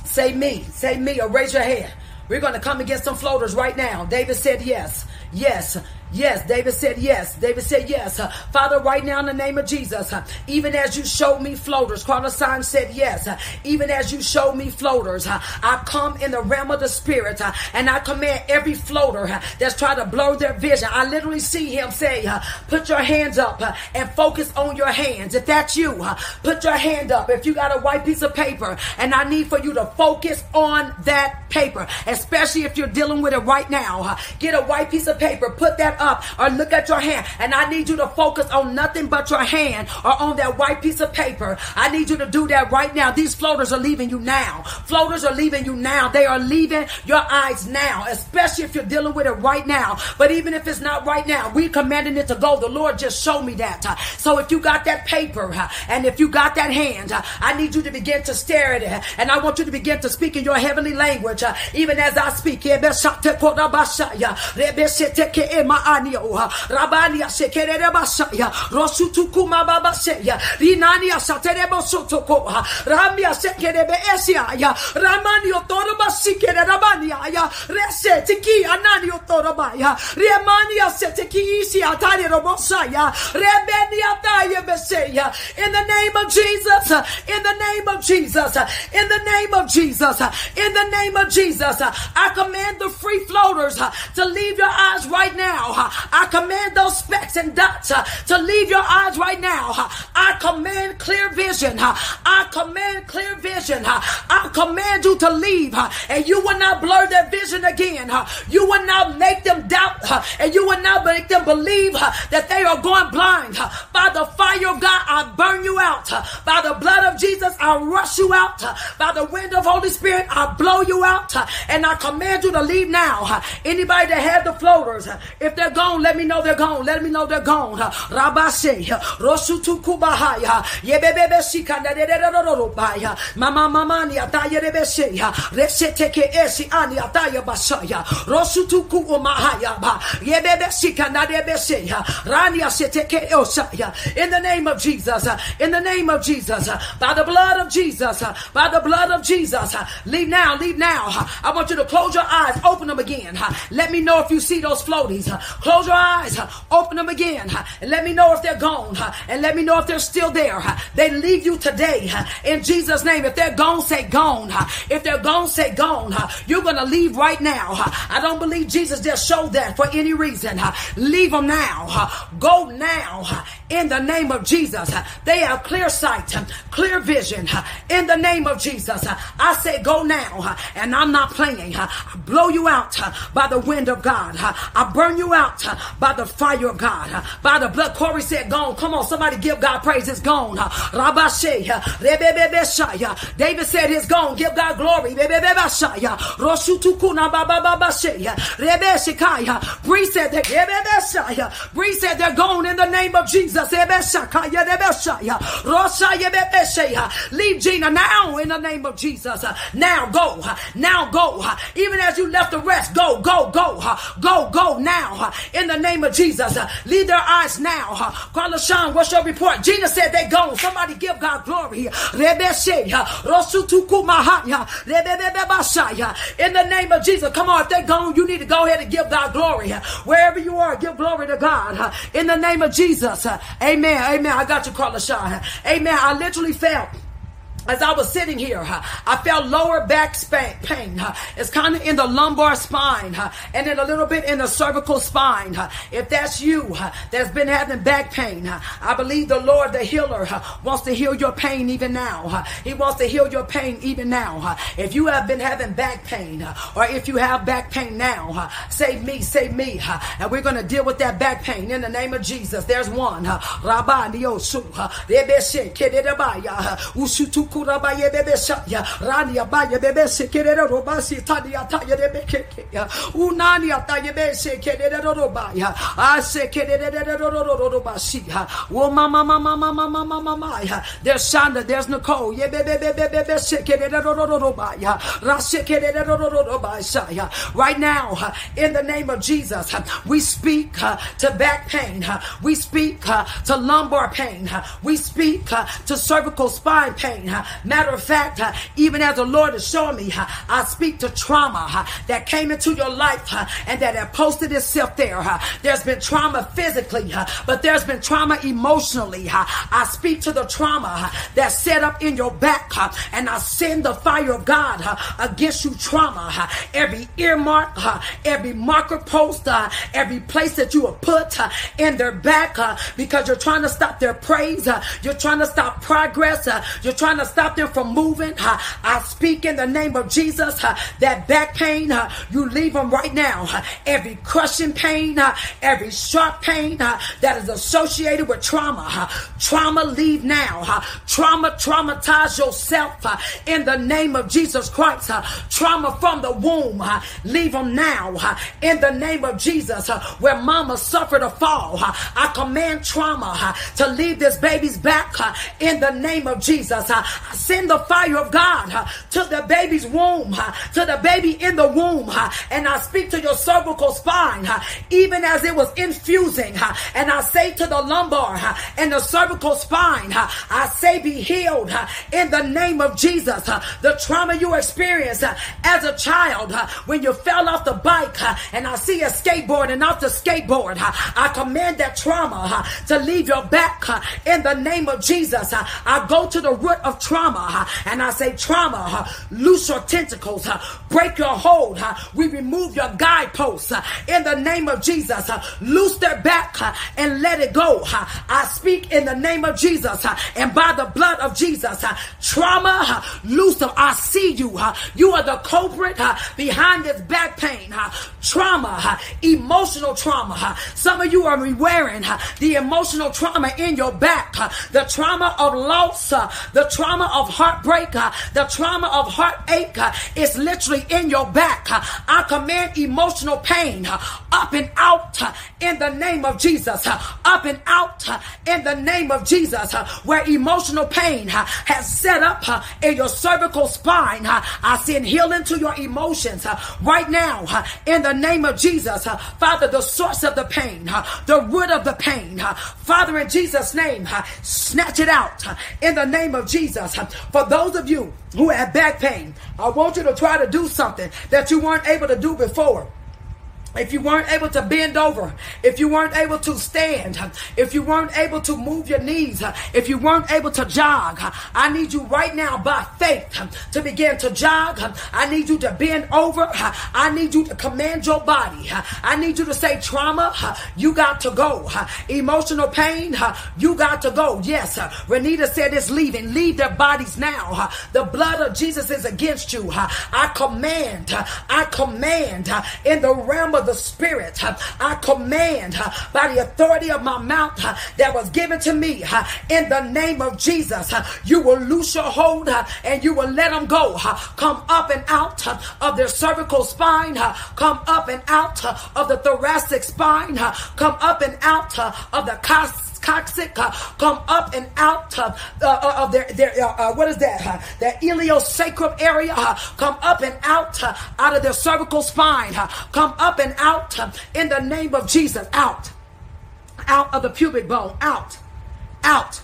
say me, say me or raise your hand. We're going to come against some floaters right now. David said yes. Yes. Yes, David said yes. David said yes. Uh, Father, right now in the name of Jesus, uh, even as you showed me floaters, Carla Sean said yes. Uh, even as you showed me floaters, uh, I come in the realm of the spirit uh, and I command every floater uh, that's trying to blur their vision. I literally see him say, put your hands up and focus on your hands. If that's you, put your hand up. If you got a white piece of paper and I need for you to focus on that paper, especially if you're dealing with it right now, get a white piece of paper, put that up or look at your hand. And I need you to focus on nothing but your hand or on that white piece of paper. I need you to do that right now. These floaters are leaving you now. Floaters are leaving you now. They are leaving your eyes now, especially if you're dealing with it right now. But even if it's not right now, we commanding it to go. The Lord just showed me that. So if you got that paper and if you got that hand, I need you to begin to stare at it. And I want you to begin to speak in your heavenly language, even as I speak rabania rabania sekerere basaya. Rosutukuma babaseya rinania saterebo sotoko ramia sekerebe esia ramani otoro basikere rabania ya rese tiki anani otoro baya remania seteki isi atari robosaya. Rebenia taye beseya. In the name of Jesus in the name of Jesus in the name of Jesus in the name of Jesus I command the free floaters to leave your eyes right now I command those specks and dots uh, to leave your eyes right now. Uh, I command clear vision. Uh, I command clear vision. Uh, I command you to leave uh, and you will not blur their vision again. Uh, you will not make them doubt and you will not make them believe that they are going blind. By the fire of God, I burn you out. By the blood of Jesus, I rush you out. By the wind of Holy Spirit, I blow you out. And I command you to leave now. Anybody that had the floaters, if they're gone, let me know they're gone. Let me know they're gone. Rabase, Rosutu Kubahaya, Yebebe Sikanda de Mama mama Mamani Ataya Rebesea, Reseteke Esi Ani Ataya Basaya, Rosutuku Umahaya, Yebebe Sikanda de Besea, Rania Seteke Osaya, in the name of Jesus, in the name of Jesus, by the blood of Jesus, by the blood of Jesus, leave now, leave now. I want you to close your eyes, open them again. Let me know if you see those floaties. Close your eyes, open them again, and let me know if they're gone, and let me know if they're still there. They leave you today in Jesus' name. If they're gone, say gone. If they're gone, say gone. You're going to leave right now. I don't believe Jesus just showed that for any reason. Leave them now. Go now in the name of Jesus. They have clear sight, clear vision in the name of Jesus. I say go now, and I'm not playing. I blow you out by the wind of God. I burn you out by the fire of God, by the blood. Corey said, Gone. Come on, somebody give God praise. It's gone. David said, It's gone. Give God glory. Bree said, Bree said, They're gone in the name of Jesus. Leave Gina now in the name of Jesus. Now go. Now go. Even as you left the rest, go, go, go. Go, go now in the name of Jesus. Leave their eyes now. Carla Sean, what's your report? Gina said they gone. Somebody give God glory. In the name of Jesus. Come on, if they're gone, you need to go ahead and give God glory. Wherever you are, give glory to God. In the name of Jesus. Amen. Amen. I got you, Carla Sean. Amen. I literally felt as I was sitting here, I felt lower back pain. It's kind of in the lumbar spine and then a little bit in the cervical spine. If that's you that's been having back pain, I believe the Lord, the healer, wants to heal your pain even now. He wants to heal your pain even now. If you have been having back pain or if you have back pain now, save me, save me. And we're going to deal with that back pain in the name of Jesus. There's one. kura ba ye bebe sha ya rani ya ba bebe se kerere ro tani ya ta bebe ke ya unani ya ta bebe se kerere ro ba ya a kerere ro ro ro ro ba si ha wo mama mama mama mama mama ya there's Shonda there's Nicole ye bebe bebe bebe se kerere ro ro ro ro ba ya ra kerere ro ro ro ro ba sha ya right now in the name of Jesus we speak to back pain we speak to lumbar pain we speak to cervical spine pain Matter of fact, uh, even as the Lord is showing me, uh, I speak to trauma uh, that came into your life and that had posted itself there. There's been trauma physically, but there's been trauma emotionally. I speak to the trauma that's set up in your back and I send the fire of God against you trauma. Every earmark, every marker post, every place that you have put in their back because you're trying to stop their praise. You're trying to stop progress. You're trying to stop them from moving. I speak in the name of Jesus that back pain, you leave them right now. Every crushing pain, every sharp pain that is associated with trauma, trauma leave now. Trauma traumatize yourself in the name of Jesus Christ. Trauma from the womb, leave them now in the name of Jesus. Where mama suffered a fall, I command trauma to leave this baby's back in the name of Jesus. Send the fire of God to the baby's womb, to the baby in the womb, and I speak to your cervical spine, even as it was infusing, and I say to the lumbar and the cervical spine, I say be healed in the name of Jesus. The trauma you experienced as a child when you fell off the bike, and I see a skateboard and off the skateboard, I command that trauma to leave your back in the name of Jesus. I go to the root of trauma and I say, Trauma, loose your tentacles, break your hold. We remove your guideposts in the name of Jesus. Loose their back and let it go. I speak in the name of Jesus and by the blood of Jesus. Trauma, loose them. I see you. You are the culprit behind this back pain. Trauma, emotional trauma. Some of you are wearing the emotional trauma in your back. The trauma of loss, the trauma of heartbreak, uh, the trauma of heartache uh, is literally in your back. Uh, I command emotional pain up and out in the name of Jesus. Up and out in the name of Jesus. Where emotional pain has set up in your cervical spine, I send healing to your emotions right now in the name of Jesus. Father, the source of the pain, the root of the pain, Father, in Jesus' name, snatch it out in the name of Jesus. For those of you who have back pain, I want you to try to do something that you weren't able to do before if you weren't able to bend over, if you weren't able to stand, if you weren't able to move your knees, if you weren't able to jog, I need you right now by faith to begin to jog. I need you to bend over. I need you to command your body. I need you to say trauma, you got to go. Emotional pain, you got to go. Yes, Renita said it's leaving. Leave their bodies now. The blood of Jesus is against you. I command, I command in the realm of the Spirit. I command by the authority of my mouth that was given to me in the name of Jesus. You will loose your hold and you will let them go. Come up and out of their cervical spine. Come up and out of the thoracic spine. Come up and out of the toxic uh, come up and out uh, uh, of their, their what is that? Their iliosacrum area come up and out out of their cervical spine. come up and out in the name of Jesus. Out. Out of the pubic bone. Out. Out.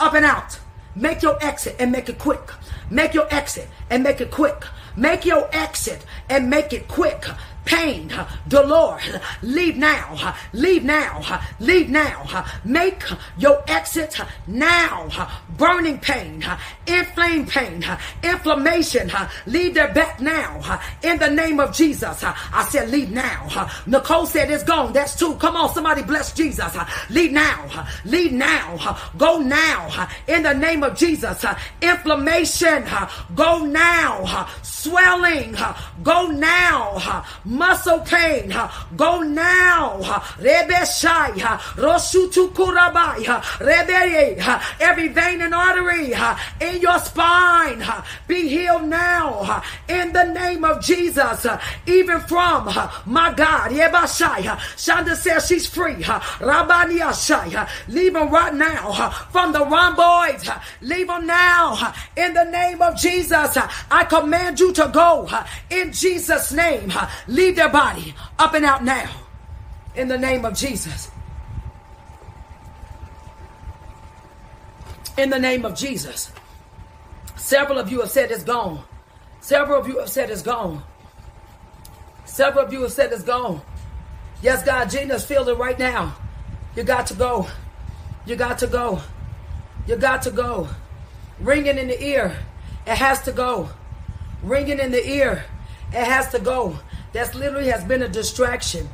Up and out. Make your exit and make it quick. Make your exit and make it quick. Make your exit and make it quick pain, Dolores, leave now, leave now, leave now. Make your exit now. Burning pain, inflamed pain, inflammation, leave their back now. In the name of Jesus, I said, leave now. Nicole said it's gone. That's two. Come on, somebody bless Jesus. Leave now, leave now, go now. In the name of Jesus, inflammation, go now. Swelling, go now muscle pain, go now. Rebeshai, Roshutukurabai, Rebeye, every vein and artery in your spine be healed now in the name of Jesus. Even from my God, Yebashai, Shonda says she's free. Rabani Ashai, leave them right now from the rhomboids. Leave them now in the name of Jesus. I command you to go in Jesus' name. Leave Leave their body up and out now in the name of Jesus. In the name of Jesus. Several of you have said it's gone. Several of you have said it's gone. Several of you have said it's gone. Yes, God, Gina's feeling right now. You got to go. You got to go. You got to go. Ringing in the ear. It has to go. Ringing in the ear. It has to go. That's literally has been a distraction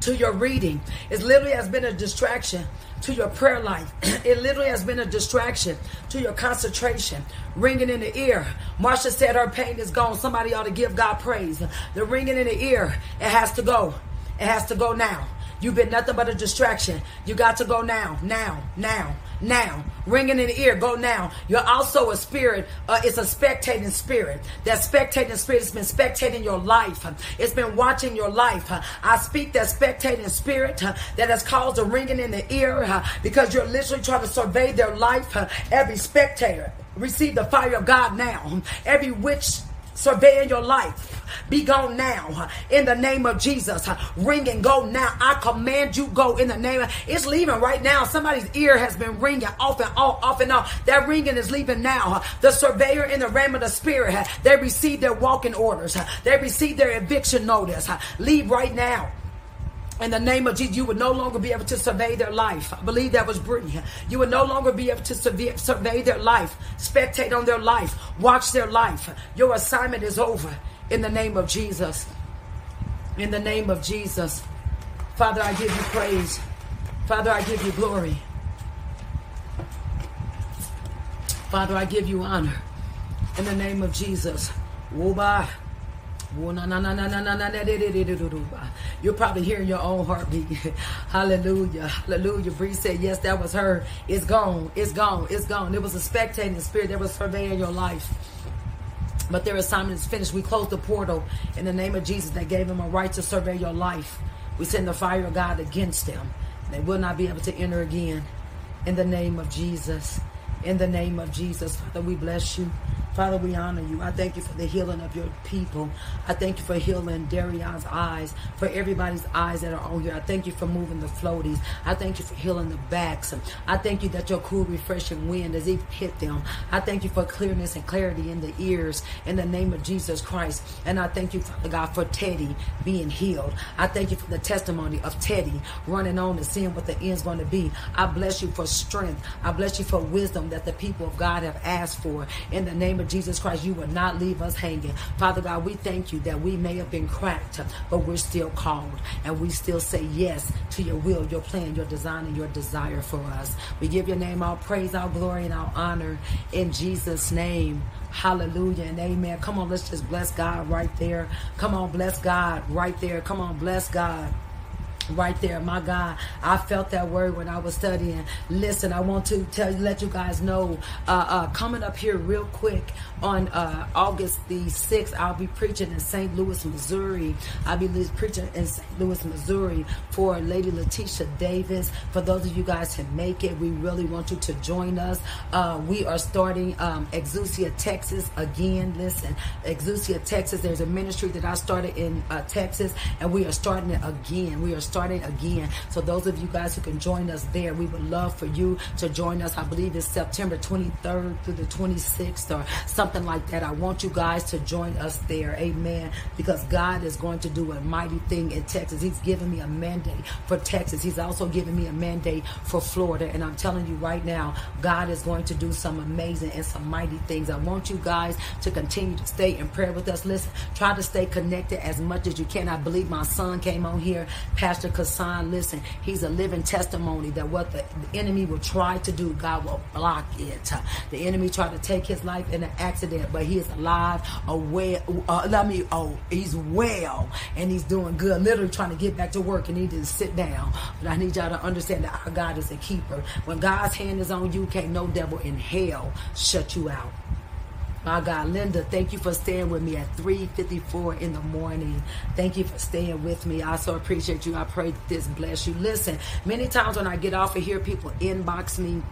to your reading. It literally has been a distraction to your prayer life. it literally has been a distraction to your concentration. Ringing in the ear. Marsha said her pain is gone. Somebody ought to give God praise. The ringing in the ear, it has to go. It has to go now. You've been nothing but a distraction. You got to go now, now, now, now. Ringing in the ear, go now. You're also a spirit. Uh, it's a spectating spirit. That spectating spirit has been spectating your life. It's been watching your life. I speak that spectating spirit uh, that has caused a ringing in the ear uh, because you're literally trying to survey their life. Every spectator receive the fire of God now. Every witch surveying your life. Be gone now in the name of Jesus. Ring and go now. I command you go in the name of it's leaving right now. Somebody's ear has been ringing off and off, off and off. That ringing is leaving now. The surveyor in the realm of the spirit, they received their walking orders. They received their eviction notice. Leave right now. In the name of Jesus, you would no longer be able to survey their life. I believe that was Brittany. You would no longer be able to survey, their life, spectate on their life, watch their life. Your assignment is over in the name of Jesus. In the name of Jesus. Father, I give you praise. Father, I give you glory. Father, I give you honor. In the name of Jesus. Woba. You're probably hearing your own heartbeat. Hallelujah. Hallelujah. Bree said, Yes, that was her. It's gone. It's gone. It's gone. It was a spectating spirit that was surveying your life. But their assignment is finished. We close the portal in the name of Jesus that gave them a right to survey your life. We send the fire of God against them. They will not be able to enter again. In the name of Jesus. In the name of Jesus. Father, we bless you. Father, we honor you. I thank you for the healing of your people. I thank you for healing Darian's eyes, for everybody's eyes that are on here. I thank you for moving the floaties. I thank you for healing the backs. I thank you that your cool, refreshing wind has even hit them. I thank you for clearness and clarity in the ears in the name of Jesus Christ. And I thank you, Father God, for Teddy being healed. I thank you for the testimony of Teddy running on and seeing what the end's going to be. I bless you for strength. I bless you for wisdom that the people of God have asked for in the name of Jesus Christ, you will not leave us hanging. Father God, we thank you that we may have been cracked, but we're still called. And we still say yes to your will, your plan, your design, and your desire for us. We give your name all praise, all glory, and all honor in Jesus' name. Hallelujah and amen. Come on, let's just bless God right there. Come on, bless God right there. Come on, bless God right there. My god i felt that word when i was studying. Listen i want to tell you let you guys know uh, uh, coming up here real quick on uh, august the 6th i'll be preaching in st louis missouri. I'll be preaching in st louis missouri for lady letitia davis. For those of you guys who make it we really want you to join us. Uh, we are starting um, exousia texas again. Listen Exousia, texas there's a ministry that i started in uh, texas and we are starting it again. We are starting starting again. So those of you guys who can join us there, we would love for you to join us. I believe it's September 23rd through the 26th or something like that. I want you guys to join us there. Amen. Because God is going to do a mighty thing in Texas. He's given me a mandate for Texas. He's also given me a mandate for Florida. And I'm telling you right now, God is going to do some amazing and some mighty things. I want you guys to continue to stay in prayer with us. Listen, try to stay connected as much as you can. I believe my son came on here, Pastor Pastor Kassan, listen, he's a living testimony that what the, the, enemy will try to do, God will block it. The enemy tried to take his life in an accident, but he is alive, aware, uh, let me, oh, he's well, and he's doing good, literally trying to get back to work and he didn't sit down. But I need y'all to understand that our God is a keeper. When God's hand is on you, can't no devil in hell shut you out. My God, Linda, thank you for staying with me at 3:54 in the morning. Thank you for staying with me. I so appreciate you. I pray this bless you. Listen, many times when I get off of here, people inbox me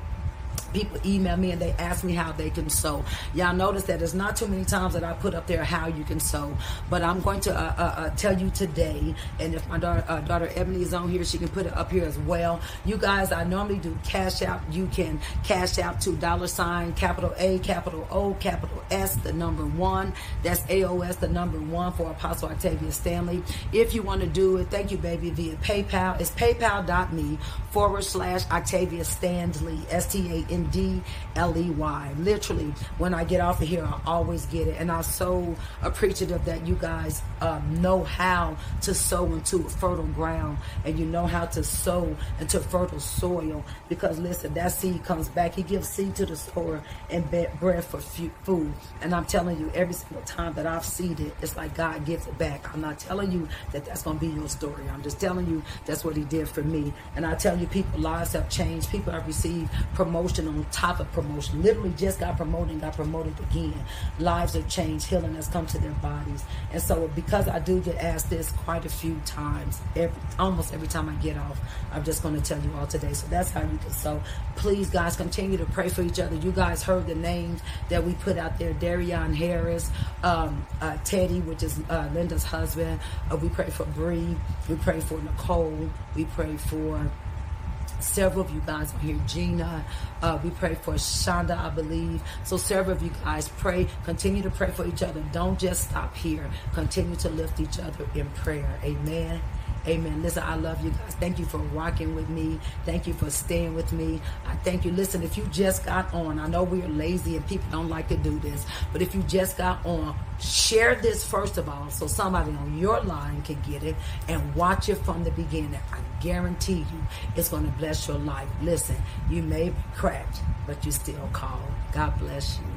people email me and they ask me how they can sow. Y'all notice that it's not too many times that I put up there how you can sow, but I'm going to uh, uh, uh, tell you today. And if my daughter, uh, daughter Ebony is on here, she can put it up here as well. You guys, I normally do Cash App. You can Cash App to dollar sign capital A, capital O, capital S, the number one. That's AOS, the number one for Apostle Octavia Standley. If you want to do it, thank you, baby, via PayPal. It's paypal.me forward slash Octavia Standley, S T A N D L E Y. Literally, when I get off of here, I always get it. And I'm so appreciative that you guys um, know how to sow into fertile ground and you know how to sow into fertile soil. Because listen, that seed comes back. He gives seed to the sower and bread for food. And I'm telling you, every single time that I've seeded, it's like God gives it back. I'm not telling you that that's going to be your story. I'm just telling you that's what He did for me. And I tell you, people, lives have changed. People have received promotion on top of promotion. Literally just got promoted and got promoted again. Lives have changed. Healing has come to their bodies. And so because I do get asked this quite a few times, every, almost every time I get off, I'm just going to tell you all today. So that's how you can. So please, guys, continue to pray for each other. You guys heard the names that we put out there. Darian Harris, um, uh, Teddy, which is uh, Linda's husband. Uh, we pray for Bree. We pray for Nicole. We pray for Several of you guys are here. Gina, uh, we pray for Shonda, I believe. So several of you guys pray. Continue to pray for each other. Don't just stop here. Continue to lift each other in prayer. Amen. Amen. Listen, I love you guys. Thank you for rocking with me. Thank you for staying with me. I thank you. Listen, if you just got on, I know we're lazy and people don't like to do this, but if you just got on, share this first of all so somebody on your line can get it and watch it from the beginning. I guarantee you it's going to bless your life. Listen, you may be cracked, but you still call. God bless you.